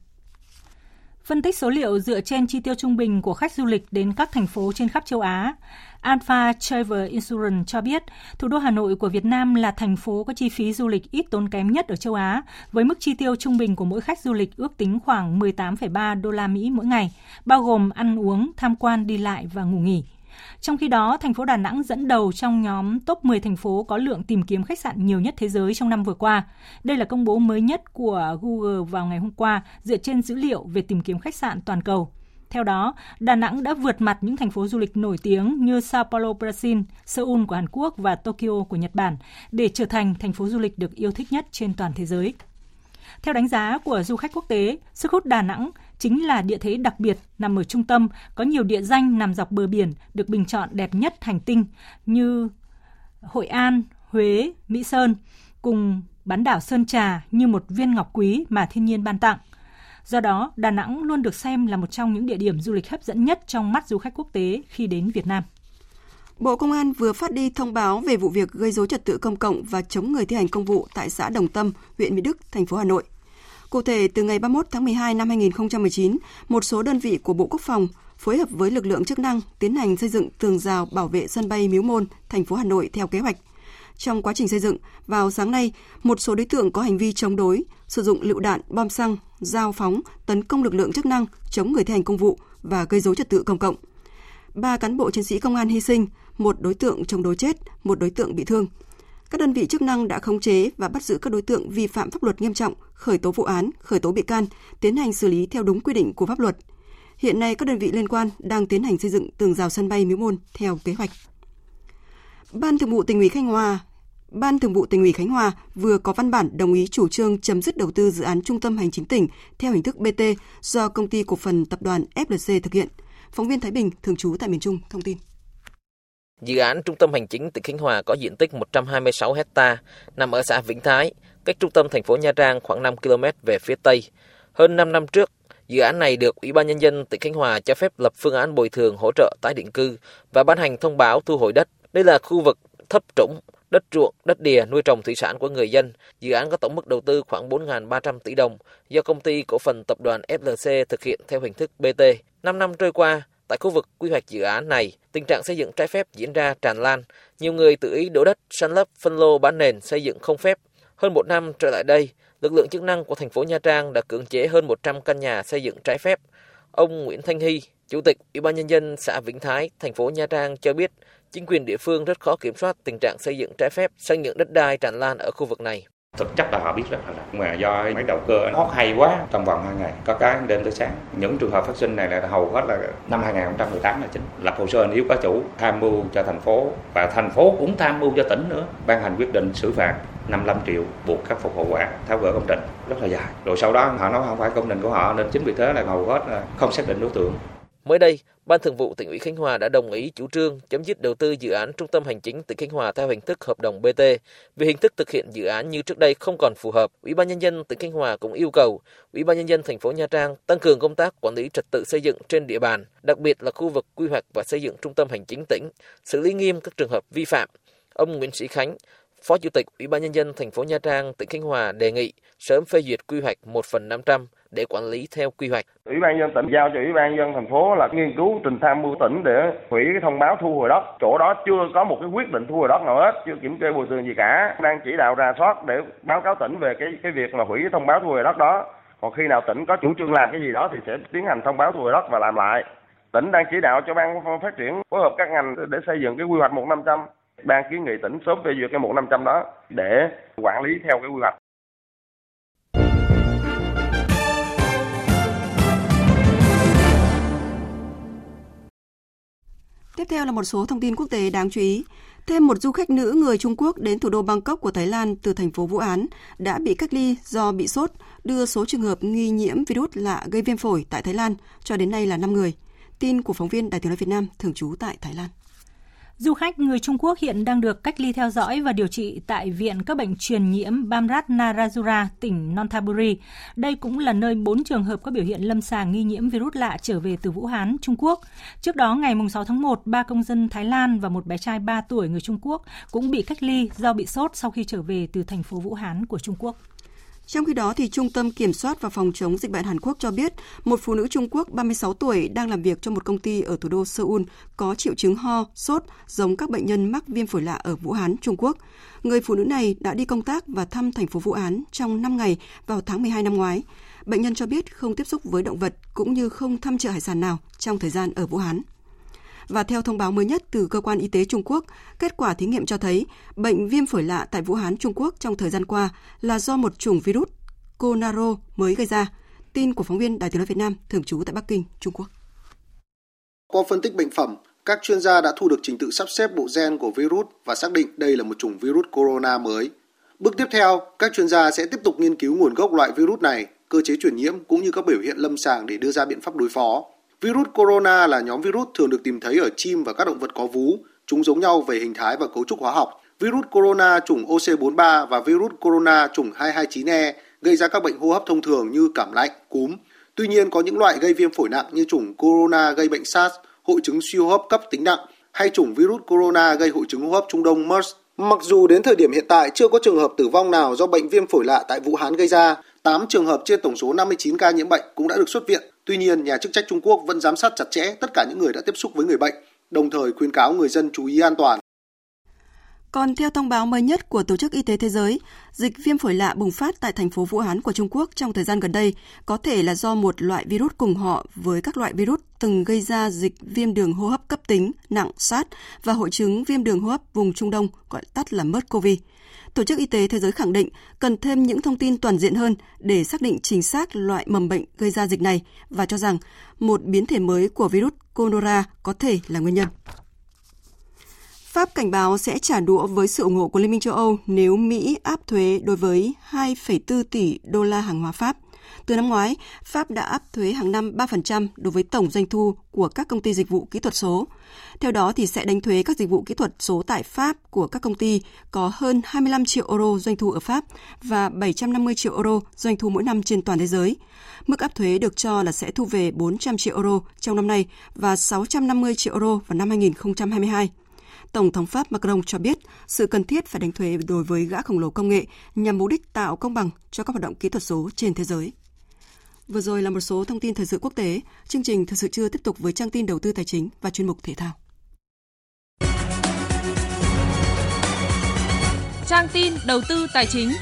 Phân tích số liệu dựa trên chi tiêu trung bình của khách du lịch đến các thành phố trên khắp châu Á, Alpha Travel Insurance cho biết thủ đô Hà Nội của Việt Nam là thành phố có chi phí du lịch ít tốn kém nhất ở châu Á, với mức chi tiêu trung bình của mỗi khách du lịch ước tính khoảng 18,3 đô la Mỹ mỗi ngày, bao gồm ăn uống, tham quan, đi lại và ngủ nghỉ. Trong khi đó, thành phố Đà Nẵng dẫn đầu trong nhóm top 10 thành phố có lượng tìm kiếm khách sạn nhiều nhất thế giới trong năm vừa qua. Đây là công bố mới nhất của Google vào ngày hôm qua dựa trên dữ liệu về tìm kiếm khách sạn toàn cầu. Theo đó, Đà Nẵng đã vượt mặt những thành phố du lịch nổi tiếng như Sao Paulo, Brazil, Seoul của Hàn Quốc và Tokyo của Nhật Bản để trở thành thành phố du lịch được yêu thích nhất trên toàn thế giới. Theo đánh giá của du khách quốc tế, sức hút Đà Nẵng chính là địa thế đặc biệt nằm ở trung tâm, có nhiều địa danh nằm dọc bờ biển được bình chọn đẹp nhất hành tinh như Hội An, Huế, Mỹ Sơn, cùng bán đảo Sơn Trà như một viên ngọc quý mà thiên nhiên ban tặng. Do đó, Đà Nẵng luôn được xem là một trong những địa điểm du lịch hấp dẫn nhất trong mắt du khách quốc tế khi đến Việt Nam. Bộ Công an vừa phát đi thông báo về vụ việc gây dối trật tự công cộng và chống người thi hành công vụ tại xã Đồng Tâm, huyện Mỹ Đức, thành phố Hà Nội. Cụ thể, từ ngày 31 tháng 12 năm 2019, một số đơn vị của Bộ Quốc phòng phối hợp với lực lượng chức năng tiến hành xây dựng tường rào bảo vệ sân bay Miếu Môn, thành phố Hà Nội theo kế hoạch. Trong quá trình xây dựng, vào sáng nay, một số đối tượng có hành vi chống đối, sử dụng lựu đạn, bom xăng, dao phóng, tấn công lực lượng chức năng, chống người thi hành công vụ và gây dối trật tự công cộng. Ba cán bộ chiến sĩ công an hy sinh, một đối tượng chống đối chết, một đối tượng bị thương – các đơn vị chức năng đã khống chế và bắt giữ các đối tượng vi phạm pháp luật nghiêm trọng, khởi tố vụ án, khởi tố bị can, tiến hành xử lý theo đúng quy định của pháp luật. Hiện nay các đơn vị liên quan đang tiến hành xây dựng tường rào sân bay Miếu Môn theo kế hoạch. Ban Thường vụ tỉnh ủy Khánh Hòa Ban Thường vụ tỉnh ủy Khánh Hòa vừa có văn bản đồng ý chủ trương chấm dứt đầu tư dự án trung tâm hành chính tỉnh theo hình thức BT do công ty cổ phần tập đoàn FLC thực hiện. Phóng viên Thái Bình thường trú tại miền Trung thông tin. Dự án trung tâm hành chính tỉnh Khánh Hòa có diện tích 126 hecta, nằm ở xã Vĩnh Thái, cách trung tâm thành phố Nha Trang khoảng 5 km về phía tây. Hơn 5 năm trước, dự án này được Ủy ban nhân dân tỉnh Khánh Hòa cho phép lập phương án bồi thường hỗ trợ tái định cư và ban hành thông báo thu hồi đất. Đây là khu vực thấp trũng, đất ruộng, đất đìa nuôi trồng thủy sản của người dân. Dự án có tổng mức đầu tư khoảng 4.300 tỷ đồng do công ty cổ phần tập đoàn FLC thực hiện theo hình thức BT. 5 năm trôi qua, Tại khu vực quy hoạch dự án này, tình trạng xây dựng trái phép diễn ra tràn lan. Nhiều người tự ý đổ đất, săn lấp, phân lô bán nền xây dựng không phép. Hơn một năm trở lại đây, lực lượng chức năng của thành phố Nha Trang đã cưỡng chế hơn 100 căn nhà xây dựng trái phép. Ông Nguyễn Thanh Hy, Chủ tịch Ủy ban nhân dân xã Vĩnh Thái, thành phố Nha Trang cho biết, chính quyền địa phương rất khó kiểm soát tình trạng xây dựng trái phép, sang những đất đai tràn lan ở khu vực này. Thực chất là họ biết rất là là mà do máy đầu cơ nó hay quá trong vòng 2 ngày, có cái đêm tới sáng. Những trường hợp phát sinh này là hầu hết là năm 2018 là chính. Lập hồ sơ nếu có chủ tham mưu cho thành phố và thành phố cũng tham mưu cho tỉnh nữa ban hành quyết định xử phạt 55 triệu buộc khắc phục hậu quả tháo gỡ công trình rất là dài rồi sau đó họ nói không phải công trình của họ nên chính vì thế là hầu hết là không xác định đối tượng Mới đây, Ban Thường vụ tỉnh ủy Khánh Hòa đã đồng ý chủ trương chấm dứt đầu tư dự án trung tâm hành chính tỉnh Khánh Hòa theo hình thức hợp đồng BT. Vì hình thức thực hiện dự án như trước đây không còn phù hợp, Ủy ban nhân dân tỉnh Khánh Hòa cũng yêu cầu Ủy ban nhân dân thành phố Nha Trang tăng cường công tác quản lý trật tự xây dựng trên địa bàn, đặc biệt là khu vực quy hoạch và xây dựng trung tâm hành chính tỉnh, xử lý nghiêm các trường hợp vi phạm. Ông Nguyễn Sĩ Khánh, Phó Chủ tịch Ủy ban nhân dân thành phố Nha Trang, tỉnh Khánh Hòa đề nghị sớm phê duyệt quy hoạch 1 phần 500 để quản lý theo quy hoạch. Ủy ban dân tỉnh giao cho Ủy ban dân thành phố là nghiên cứu trình tham mưu tỉnh để hủy cái thông báo thu hồi đất. Chỗ đó chưa có một cái quyết định thu hồi đất nào hết, chưa kiểm kê bồi thường gì cả. Đang chỉ đạo ra soát để báo cáo tỉnh về cái cái việc mà hủy cái thông báo thu hồi đất đó. Còn khi nào tỉnh có chủ trương làm cái gì đó thì sẽ tiến hành thông báo thu hồi đất và làm lại. Tỉnh đang chỉ đạo cho ban phát triển phối hợp các ngành để xây dựng cái quy hoạch một năm trăm ban kiến nghị tỉnh sớm phê duyệt cái một năm trăm đó để quản lý theo cái quy hoạch. Tiếp theo là một số thông tin quốc tế đáng chú ý. Thêm một du khách nữ người Trung Quốc đến thủ đô Bangkok của Thái Lan từ thành phố Vũ Án đã bị cách ly do bị sốt, đưa số trường hợp nghi nhiễm virus lạ gây viêm phổi tại Thái Lan cho đến nay là 5 người. Tin của phóng viên Đài tiếng nói Việt Nam thường trú tại Thái Lan. Du khách người Trung Quốc hiện đang được cách ly theo dõi và điều trị tại Viện các bệnh truyền nhiễm Bamrat Narajura, tỉnh Nonthaburi. Đây cũng là nơi 4 trường hợp có biểu hiện lâm sàng nghi nhiễm virus lạ trở về từ Vũ Hán, Trung Quốc. Trước đó, ngày 6 tháng 1, ba công dân Thái Lan và một bé trai 3 tuổi người Trung Quốc cũng bị cách ly do bị sốt sau khi trở về từ thành phố Vũ Hán của Trung Quốc. Trong khi đó, thì Trung tâm Kiểm soát và Phòng chống dịch bệnh Hàn Quốc cho biết một phụ nữ Trung Quốc 36 tuổi đang làm việc cho một công ty ở thủ đô Seoul có triệu chứng ho, sốt giống các bệnh nhân mắc viêm phổi lạ ở Vũ Hán, Trung Quốc. Người phụ nữ này đã đi công tác và thăm thành phố Vũ Hán trong 5 ngày vào tháng 12 năm ngoái. Bệnh nhân cho biết không tiếp xúc với động vật cũng như không thăm chợ hải sản nào trong thời gian ở Vũ Hán. Và theo thông báo mới nhất từ cơ quan y tế Trung Quốc, kết quả thí nghiệm cho thấy bệnh viêm phổi lạ tại Vũ Hán, Trung Quốc trong thời gian qua là do một chủng virus Conaro mới gây ra. Tin của phóng viên Đài tiếng nói Việt Nam thường trú tại Bắc Kinh, Trung Quốc. Qua phân tích bệnh phẩm, các chuyên gia đã thu được trình tự sắp xếp bộ gen của virus và xác định đây là một chủng virus corona mới. Bước tiếp theo, các chuyên gia sẽ tiếp tục nghiên cứu nguồn gốc loại virus này, cơ chế truyền nhiễm cũng như các biểu hiện lâm sàng để đưa ra biện pháp đối phó. Virus corona là nhóm virus thường được tìm thấy ở chim và các động vật có vú. Chúng giống nhau về hình thái và cấu trúc hóa học. Virus corona chủng OC43 và virus corona chủng 229E gây ra các bệnh hô hấp thông thường như cảm lạnh, cúm. Tuy nhiên có những loại gây viêm phổi nặng như chủng corona gây bệnh SARS, hội chứng suy hô hấp cấp tính nặng hay chủng virus corona gây hội chứng hô hấp Trung Đông MERS. Mặc dù đến thời điểm hiện tại chưa có trường hợp tử vong nào do bệnh viêm phổi lạ tại Vũ Hán gây ra, 8 trường hợp trên tổng số 59 ca nhiễm bệnh cũng đã được xuất viện. Tuy nhiên, nhà chức trách Trung Quốc vẫn giám sát chặt chẽ tất cả những người đã tiếp xúc với người bệnh, đồng thời khuyến cáo người dân chú ý an toàn. Còn theo thông báo mới nhất của Tổ chức Y tế Thế giới, dịch viêm phổi lạ bùng phát tại thành phố Vũ Hán của Trung Quốc trong thời gian gần đây có thể là do một loại virus cùng họ với các loại virus từng gây ra dịch viêm đường hô hấp cấp tính nặng SARS và hội chứng viêm đường hô hấp vùng Trung Đông gọi tắt là MERS-CoV. Tổ chức Y tế Thế giới khẳng định cần thêm những thông tin toàn diện hơn để xác định chính xác loại mầm bệnh gây ra dịch này và cho rằng một biến thể mới của virus corona có thể là nguyên nhân. Pháp cảnh báo sẽ trả đũa với sự ủng hộ của Liên minh châu Âu nếu Mỹ áp thuế đối với 2,4 tỷ đô la hàng hóa Pháp. Từ năm ngoái, Pháp đã áp thuế hàng năm 3% đối với tổng doanh thu của các công ty dịch vụ kỹ thuật số. Theo đó thì sẽ đánh thuế các dịch vụ kỹ thuật số tại Pháp của các công ty có hơn 25 triệu euro doanh thu ở Pháp và 750 triệu euro doanh thu mỗi năm trên toàn thế giới. Mức áp thuế được cho là sẽ thu về 400 triệu euro trong năm nay và 650 triệu euro vào năm 2022. Tổng thống Pháp Macron cho biết sự cần thiết phải đánh thuế đối với gã khổng lồ công nghệ nhằm mục đích tạo công bằng cho các hoạt động kỹ thuật số trên thế giới. Vừa rồi là một số thông tin thời sự quốc tế. Chương trình thời sự trưa tiếp tục với trang tin đầu tư tài chính và chuyên mục thể thao. Trang tin đầu tư tài chính.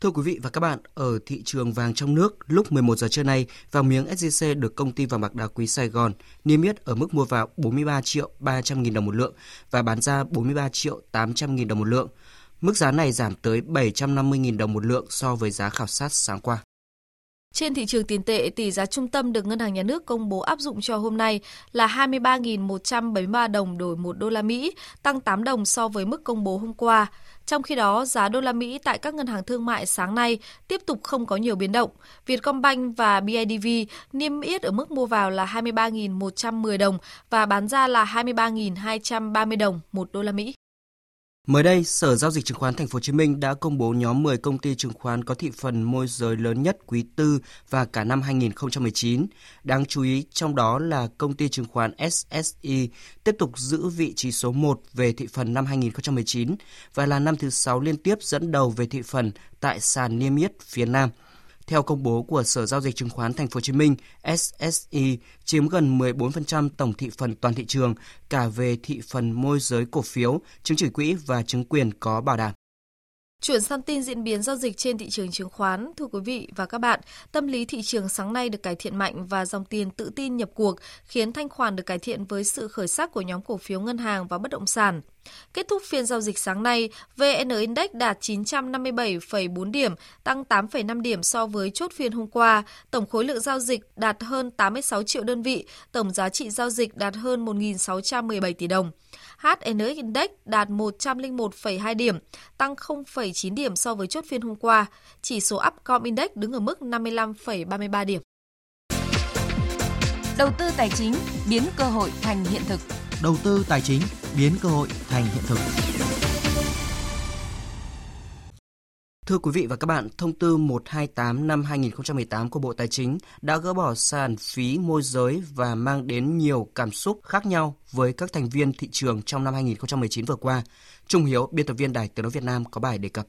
Thưa quý vị và các bạn, ở thị trường vàng trong nước, lúc 11 giờ trưa nay, vàng miếng SJC được công ty vàng bạc đá quý Sài Gòn niêm yết ở mức mua vào 43 triệu 300 nghìn đồng một lượng và bán ra 43 triệu 800 nghìn đồng một lượng. Mức giá này giảm tới 750.000 đồng một lượng so với giá khảo sát sáng qua. Trên thị trường tiền tệ, tỷ giá trung tâm được Ngân hàng Nhà nước công bố áp dụng cho hôm nay là 23.173 đồng đổi 1 đô la Mỹ, tăng 8 đồng so với mức công bố hôm qua. Trong khi đó, giá đô la Mỹ tại các ngân hàng thương mại sáng nay tiếp tục không có nhiều biến động. Vietcombank và BIDV niêm yết ở mức mua vào là 23.110 đồng và bán ra là 23.230 đồng 1 đô la Mỹ. Mới đây, Sở Giao dịch Chứng khoán Thành phố Hồ Chí Minh đã công bố nhóm 10 công ty chứng khoán có thị phần môi giới lớn nhất quý tư và cả năm 2019. Đáng chú ý trong đó là công ty chứng khoán SSI tiếp tục giữ vị trí số 1 về thị phần năm 2019 và là năm thứ 6 liên tiếp dẫn đầu về thị phần tại sàn niêm yết phía Nam – theo công bố của Sở giao dịch chứng khoán Thành phố Hồ Chí Minh, SSI chiếm gần 14% tổng thị phần toàn thị trường cả về thị phần môi giới cổ phiếu, chứng chỉ quỹ và chứng quyền có bảo đảm. Chuyển sang tin diễn biến giao dịch trên thị trường chứng khoán, thưa quý vị và các bạn, tâm lý thị trường sáng nay được cải thiện mạnh và dòng tiền tự tin nhập cuộc khiến thanh khoản được cải thiện với sự khởi sắc của nhóm cổ phiếu ngân hàng và bất động sản. Kết thúc phiên giao dịch sáng nay, VN Index đạt 957,4 điểm, tăng 8,5 điểm so với chốt phiên hôm qua. Tổng khối lượng giao dịch đạt hơn 86 triệu đơn vị, tổng giá trị giao dịch đạt hơn 1.617 tỷ đồng. HNX Index đạt 101,2 điểm, tăng 0,9 điểm so với chốt phiên hôm qua. Chỉ số Upcom Index đứng ở mức 55,33 điểm. Đầu tư tài chính biến cơ hội thành hiện thực. Đầu tư tài chính biến cơ hội thành hiện thực. Thưa quý vị và các bạn, thông tư 128 năm 2018 của Bộ Tài chính đã gỡ bỏ sàn phí môi giới và mang đến nhiều cảm xúc khác nhau với các thành viên thị trường trong năm 2019 vừa qua. Trung Hiếu, biên tập viên Đài Tiếng nói Việt Nam có bài đề cập.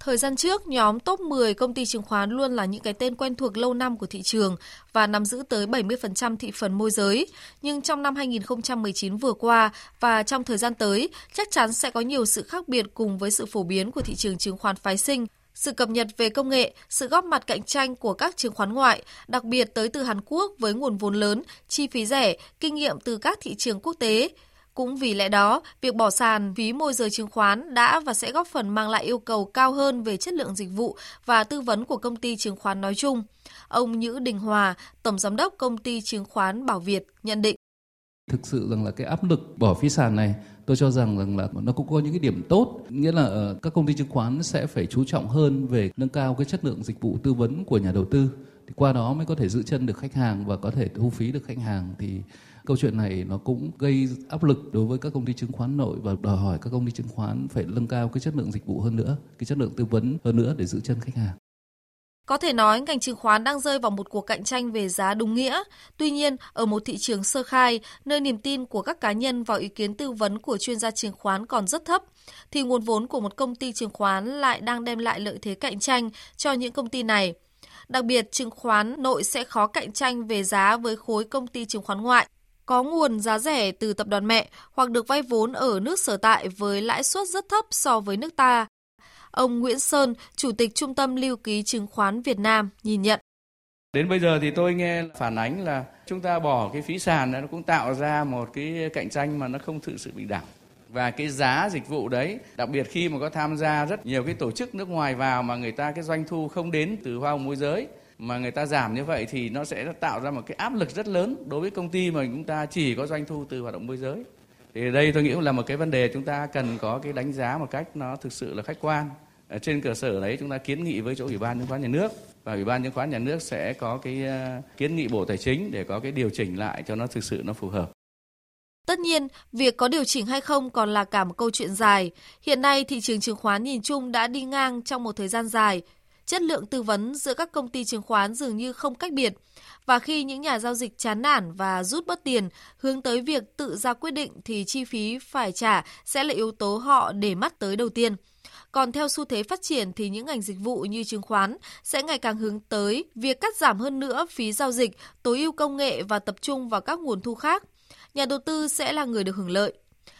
Thời gian trước, nhóm top 10 công ty chứng khoán luôn là những cái tên quen thuộc lâu năm của thị trường và nắm giữ tới 70% thị phần môi giới. Nhưng trong năm 2019 vừa qua và trong thời gian tới, chắc chắn sẽ có nhiều sự khác biệt cùng với sự phổ biến của thị trường chứng khoán phái sinh sự cập nhật về công nghệ, sự góp mặt cạnh tranh của các chứng khoán ngoại, đặc biệt tới từ Hàn Quốc với nguồn vốn lớn, chi phí rẻ, kinh nghiệm từ các thị trường quốc tế, cũng vì lẽ đó, việc bỏ sàn phí môi giới chứng khoán đã và sẽ góp phần mang lại yêu cầu cao hơn về chất lượng dịch vụ và tư vấn của công ty chứng khoán nói chung. Ông Nhữ Đình Hòa, Tổng Giám đốc Công ty Chứng khoán Bảo Việt nhận định. Thực sự rằng là cái áp lực bỏ phí sàn này tôi cho rằng rằng là nó cũng có những cái điểm tốt nghĩa là ờ, các công ty chứng khoán sẽ phải chú trọng hơn về nâng cao cái chất lượng dịch vụ tư vấn của nhà đầu tư thì qua đó mới có thể giữ chân được khách hàng và có thể thu phí được khách hàng thì câu chuyện này nó cũng gây áp lực đối với các công ty chứng khoán nội và đòi hỏi các công ty chứng khoán phải nâng cao cái chất lượng dịch vụ hơn nữa, cái chất lượng tư vấn hơn nữa để giữ chân khách hàng. Có thể nói ngành chứng khoán đang rơi vào một cuộc cạnh tranh về giá đúng nghĩa. Tuy nhiên, ở một thị trường sơ khai, nơi niềm tin của các cá nhân vào ý kiến tư vấn của chuyên gia chứng khoán còn rất thấp, thì nguồn vốn của một công ty chứng khoán lại đang đem lại lợi thế cạnh tranh cho những công ty này. Đặc biệt, chứng khoán nội sẽ khó cạnh tranh về giá với khối công ty chứng khoán ngoại có nguồn giá rẻ từ tập đoàn mẹ hoặc được vay vốn ở nước sở tại với lãi suất rất thấp so với nước ta. Ông Nguyễn Sơn, Chủ tịch Trung tâm Lưu ký Chứng khoán Việt Nam nhìn nhận. Đến bây giờ thì tôi nghe phản ánh là chúng ta bỏ cái phí sàn nó cũng tạo ra một cái cạnh tranh mà nó không thực sự bình đẳng. Và cái giá dịch vụ đấy, đặc biệt khi mà có tham gia rất nhiều cái tổ chức nước ngoài vào mà người ta cái doanh thu không đến từ hoa hồng môi giới mà người ta giảm như vậy thì nó sẽ tạo ra một cái áp lực rất lớn đối với công ty mà chúng ta chỉ có doanh thu từ hoạt động môi giới. Thì đây tôi nghĩ là một cái vấn đề chúng ta cần có cái đánh giá một cách nó thực sự là khách quan. Ở trên cơ sở đấy chúng ta kiến nghị với chỗ ủy ban chứng khoán nhà nước và ủy ban chứng khoán nhà nước sẽ có cái ờ, kiến nghị bộ tài chính để có cái điều chỉnh lại cho nó thực sự nó phù hợp. Tất nhiên, việc có điều chỉnh hay không còn là cả một câu chuyện dài. Hiện nay, thị trường chứng khoán nhìn chung đã đi ngang trong một thời gian dài. Chất lượng tư vấn giữa các công ty chứng khoán dường như không cách biệt. Và khi những nhà giao dịch chán nản và rút bớt tiền, hướng tới việc tự ra quyết định thì chi phí phải trả sẽ là yếu tố họ để mắt tới đầu tiên. Còn theo xu thế phát triển thì những ngành dịch vụ như chứng khoán sẽ ngày càng hướng tới việc cắt giảm hơn nữa phí giao dịch, tối ưu công nghệ và tập trung vào các nguồn thu khác. Nhà đầu tư sẽ là người được hưởng lợi.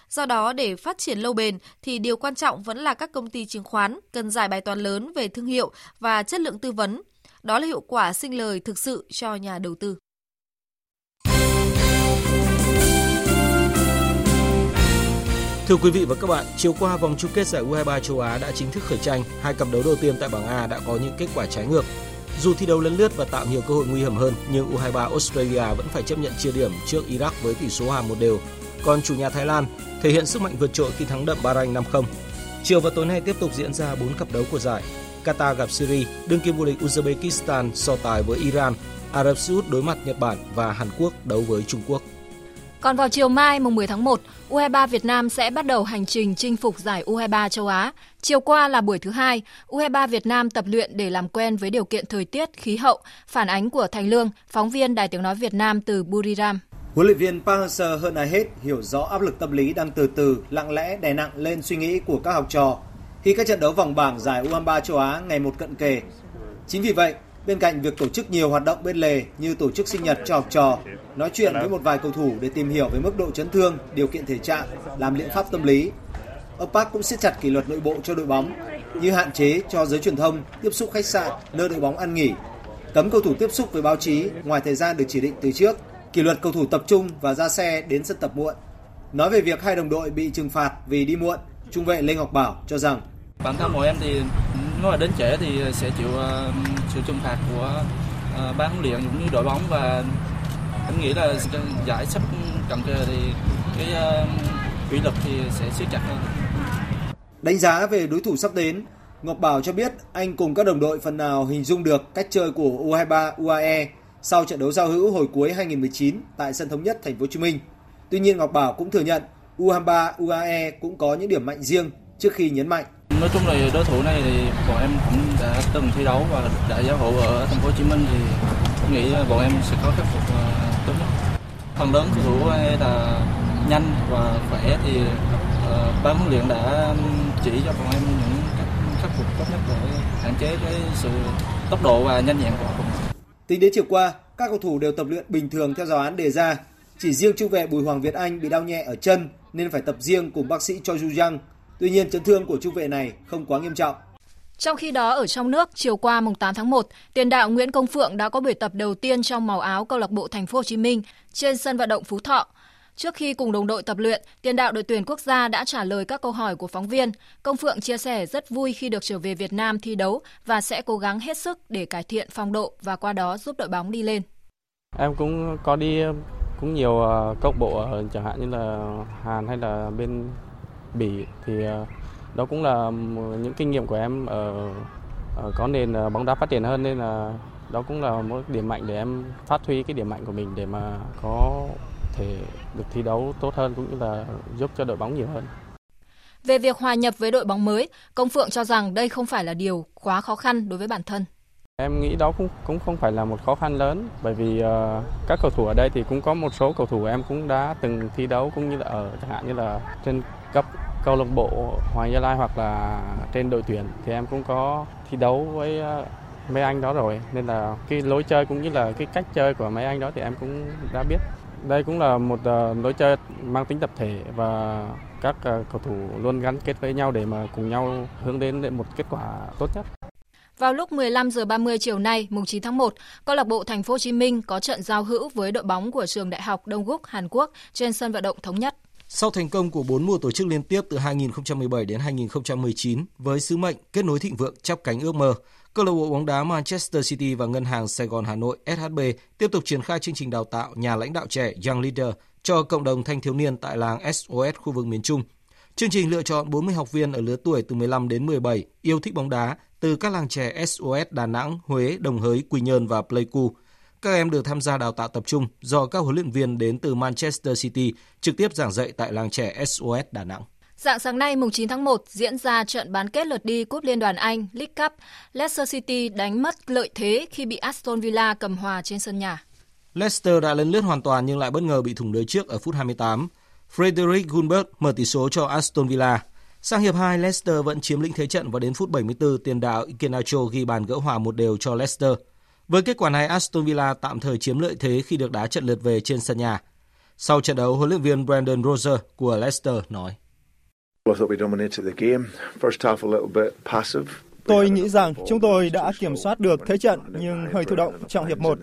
Do đó, để phát triển lâu bền thì điều quan trọng vẫn là các công ty chứng khoán cần giải bài toán lớn về thương hiệu và chất lượng tư vấn. Đó là hiệu quả sinh lời thực sự cho nhà đầu tư. Thưa quý vị và các bạn, chiều qua vòng chung kết giải U23 châu Á đã chính thức khởi tranh. Hai cặp đấu đầu tiên tại bảng A đã có những kết quả trái ngược. Dù thi đấu lấn lướt và tạo nhiều cơ hội nguy hiểm hơn, nhưng U23 Australia vẫn phải chấp nhận chia điểm trước Iraq với tỷ số hòa một đều. Còn chủ nhà Thái Lan thể hiện sức mạnh vượt trội khi thắng đậm Bahrain 5-0. Chiều và tối nay tiếp tục diễn ra 4 cặp đấu của giải. Qatar gặp Syria, đương kim vô địch Uzbekistan so tài với Iran, Ả Rập Xê Út đối mặt Nhật Bản và Hàn Quốc đấu với Trung Quốc. Còn vào chiều mai mùng 10 tháng 1, U23 Việt Nam sẽ bắt đầu hành trình chinh phục giải U23 châu Á. Chiều qua là buổi thứ hai, U23 Việt Nam tập luyện để làm quen với điều kiện thời tiết, khí hậu, phản ánh của Thành Lương, phóng viên Đài Tiếng Nói Việt Nam từ Buriram. Huấn luyện viên Park Hang-seo hơn ai hết hiểu rõ áp lực tâm lý đang từ từ lặng lẽ đè nặng lên suy nghĩ của các học trò khi các trận đấu vòng bảng giải U23 châu Á ngày một cận kề. Chính vì vậy, bên cạnh việc tổ chức nhiều hoạt động bên lề như tổ chức sinh nhật cho học trò, nói chuyện với một vài cầu thủ để tìm hiểu về mức độ chấn thương, điều kiện thể trạng, làm liệu pháp tâm lý. Ông Park cũng siết chặt kỷ luật nội bộ cho đội bóng, như hạn chế cho giới truyền thông tiếp xúc khách sạn nơi đội bóng ăn nghỉ, cấm cầu thủ tiếp xúc với báo chí ngoài thời gian được chỉ định từ trước, kỷ luật cầu thủ tập trung và ra xe đến sân tập muộn. Nói về việc hai đồng đội bị trừng phạt vì đi muộn, trung vệ Lê Ngọc Bảo cho rằng bản thân bọn em thì nếu mà đến trễ thì sẽ chịu uh, sự trừng phạt của uh, ban huấn luyện cũng như đội bóng và em nghĩ là giải sắp cận kề thì cái uh, kỷ luật thì sẽ siết chặt hơn. Đánh giá về đối thủ sắp đến, Ngọc Bảo cho biết anh cùng các đồng đội phần nào hình dung được cách chơi của U23 UAE sau trận đấu giao hữu hồi cuối 2019 tại sân thống nhất Thành phố Hồ Chí Minh. Tuy nhiên Ngọc Bảo cũng thừa nhận U23 UAE cũng có những điểm mạnh riêng trước khi nhấn mạnh Nói chung là đối thủ này thì bọn em cũng đã từng thi đấu và đã giáo hữu ở thành phố Hồ Chí Minh thì nghĩ bọn em sẽ có khắc phục ờ, tốt nhất. Phần lớn cầu thủ là nhanh và khỏe thì uh, ban huấn luyện đã chỉ cho bọn em những cách khắc phục tốt nhất để hạn chế cái sự tốc độ và nhanh nhẹn của họ. Tính đến chiều qua, các cầu thủ đều tập luyện bình thường theo giáo án đề ra. Chỉ riêng trung vệ Bùi Hoàng Việt Anh bị đau nhẹ ở chân nên phải tập riêng cùng bác sĩ Choi Ju Yang Tuy nhiên, chấn thương của trung vệ này không quá nghiêm trọng. Trong khi đó ở trong nước, chiều qua mùng 8 tháng 1, tiền đạo Nguyễn Công Phượng đã có buổi tập đầu tiên trong màu áo câu lạc bộ Thành phố Hồ Chí Minh trên sân vận động Phú Thọ. Trước khi cùng đồng đội tập luyện, tiền đạo đội tuyển quốc gia đã trả lời các câu hỏi của phóng viên. Công Phượng chia sẻ rất vui khi được trở về Việt Nam thi đấu và sẽ cố gắng hết sức để cải thiện phong độ và qua đó giúp đội bóng đi lên. Em cũng có đi cũng nhiều ờ, câu bộ chẳng hạn như là Hàn hay là bên Bỉ thì ờ, đó cũng là những kinh nghiệm của em ở, ở có nền ờ, bóng đá phát triển hơn nên là đó cũng là một điểm mạnh để em phát huy cái điểm mạnh của mình để mà có thể được thi đấu tốt hơn cũng như là giúp cho đội bóng nhiều hơn. Về việc hòa nhập với đội bóng mới, Công Phượng cho rằng đây không phải là điều quá khó khăn đối với bản thân. Em nghĩ đó cũng cũng không phải là một khó khăn lớn bởi vì uh, các cầu thủ ở đây thì cũng có một số cầu thủ em cũng đã từng thi đấu cũng như là ở chẳng hạn như là trên cấp câu lạc bộ Hoàng Gia Lai hoặc là trên đội tuyển thì em cũng có thi đấu với ờ, mấy anh đó rồi nên là cái lối chơi cũng như là cái cách chơi của mấy anh đó thì em cũng đã biết đây cũng là một ờ, lối chơi mang tính tập thể và các ờ, cầu thủ luôn gắn kết với nhau để mà cùng nhau hướng đến một kết quả tốt nhất Vào lúc 15 giờ 30 chiều nay, mùng 9 tháng 1, câu lạc bộ Thành phố Hồ Chí Minh có trận giao hữu với đội bóng của trường Đại học Đông Gúc Hàn Quốc trên sân vận động thống nhất. Sau thành công của 4 mùa tổ chức liên tiếp từ 2017 đến 2019 với sứ mệnh kết nối thịnh vượng chắp cánh ước mơ, câu lạc bộ bóng đá Manchester City và ngân hàng Sài Gòn Hà Nội SHB tiếp tục triển khai chương trình đào tạo nhà lãnh đạo trẻ Young Leader cho cộng đồng thanh thiếu niên tại làng SOS khu vực miền Trung. Chương trình lựa chọn 40 học viên ở lứa tuổi từ 15 đến 17 yêu thích bóng đá từ các làng trẻ SOS Đà Nẵng, Huế, Đồng Hới, Quy Nhơn và Pleiku. Các em được tham gia đào tạo tập trung do các huấn luyện viên đến từ Manchester City trực tiếp giảng dạy tại làng trẻ SOS Đà Nẵng. Dạng sáng nay mùng 9 tháng 1 diễn ra trận bán kết lượt đi Cúp Liên đoàn Anh League Cup. Leicester City đánh mất lợi thế khi bị Aston Villa cầm hòa trên sân nhà. Leicester đã lấn lướt hoàn toàn nhưng lại bất ngờ bị thủng lưới trước ở phút 28. Frederick Gunberg mở tỷ số cho Aston Villa. Sang hiệp 2, Leicester vẫn chiếm lĩnh thế trận và đến phút 74, tiền đạo Ikenacho ghi bàn gỡ hòa một đều cho Leicester. Với kết quả này, Aston Villa tạm thời chiếm lợi thế khi được đá trận lượt về trên sân nhà. Sau trận đấu, huấn luyện viên Brandon Rodgers của Leicester nói. Tôi nghĩ rằng chúng tôi đã kiểm soát được thế trận nhưng hơi thụ động trong hiệp 1.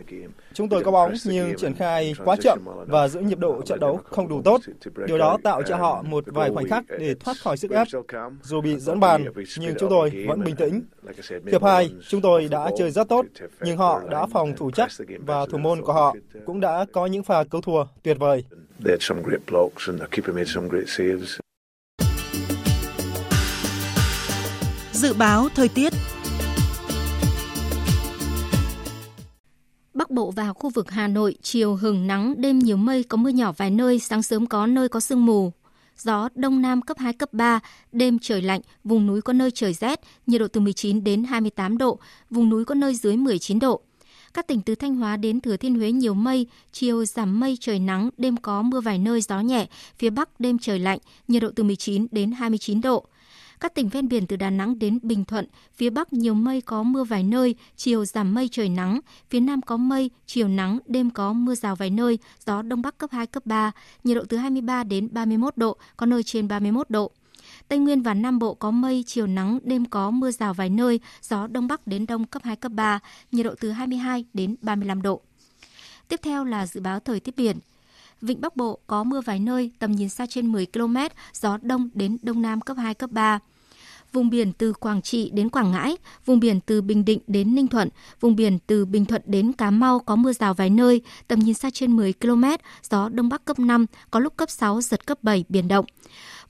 Chúng tôi có bóng nhưng triển khai quá chậm và giữ nhịp độ trận đấu không đủ tốt. Điều đó tạo cho họ một vài khoảnh khắc để thoát khỏi sức ép. Dù bị dẫn bàn, nhưng chúng tôi vẫn bình tĩnh. Hiệp 2, chúng tôi đã chơi rất tốt, nhưng họ đã phòng thủ chắc và thủ môn của họ cũng đã có những pha cứu thua tuyệt vời. Dự báo thời tiết Bắc Bộ và khu vực Hà Nội, chiều hừng nắng, đêm nhiều mây, có mưa nhỏ vài nơi, sáng sớm có nơi có sương mù. Gió Đông Nam cấp 2, cấp 3, đêm trời lạnh, vùng núi có nơi trời rét, nhiệt độ từ 19 đến 28 độ, vùng núi có nơi dưới 19 độ. Các tỉnh từ Thanh Hóa đến Thừa Thiên Huế nhiều mây, chiều giảm mây trời nắng, đêm có mưa vài nơi gió nhẹ, phía Bắc đêm trời lạnh, nhiệt độ từ 19 đến 29 độ. Các tỉnh ven biển từ Đà Nẵng đến Bình Thuận, phía Bắc nhiều mây có mưa vài nơi, chiều giảm mây trời nắng, phía Nam có mây, chiều nắng, đêm có mưa rào vài nơi, gió Đông Bắc cấp 2, cấp 3, nhiệt độ từ 23 đến 31 độ, có nơi trên 31 độ. Tây Nguyên và Nam Bộ có mây, chiều nắng, đêm có mưa rào vài nơi, gió Đông Bắc đến Đông cấp 2, cấp 3, nhiệt độ từ 22 đến 35 độ. Tiếp theo là dự báo thời tiết biển. Vịnh Bắc Bộ có mưa vài nơi, tầm nhìn xa trên 10 km, gió đông đến đông nam cấp 2, cấp 3 vùng biển từ Quảng Trị đến Quảng Ngãi, vùng biển từ Bình Định đến Ninh Thuận, vùng biển từ Bình Thuận đến Cà Mau có mưa rào vài nơi, tầm nhìn xa trên 10 km, gió Đông Bắc cấp 5, có lúc cấp 6, giật cấp 7, biển động.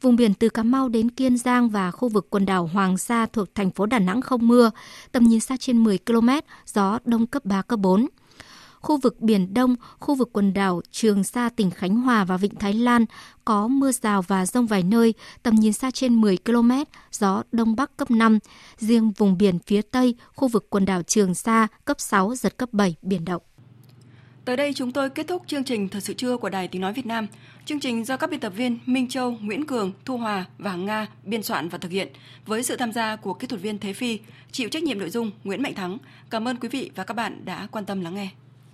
Vùng biển từ Cà Mau đến Kiên Giang và khu vực quần đảo Hoàng Sa thuộc thành phố Đà Nẵng không mưa, tầm nhìn xa trên 10 km, gió Đông cấp 3, cấp 4 khu vực Biển Đông, khu vực quần đảo Trường Sa tỉnh Khánh Hòa và Vịnh Thái Lan có mưa rào và rông vài nơi, tầm nhìn xa trên 10 km, gió Đông Bắc cấp 5. Riêng vùng biển phía Tây, khu vực quần đảo Trường Sa cấp 6, giật cấp 7, biển động. Tới đây chúng tôi kết thúc chương trình Thật sự trưa của Đài Tiếng Nói Việt Nam. Chương trình do các biên tập viên Minh Châu, Nguyễn Cường, Thu Hòa và Nga biên soạn và thực hiện với sự tham gia của kỹ thuật viên Thế Phi, chịu trách nhiệm nội dung Nguyễn Mạnh Thắng. Cảm ơn quý vị và các bạn đã quan tâm lắng nghe.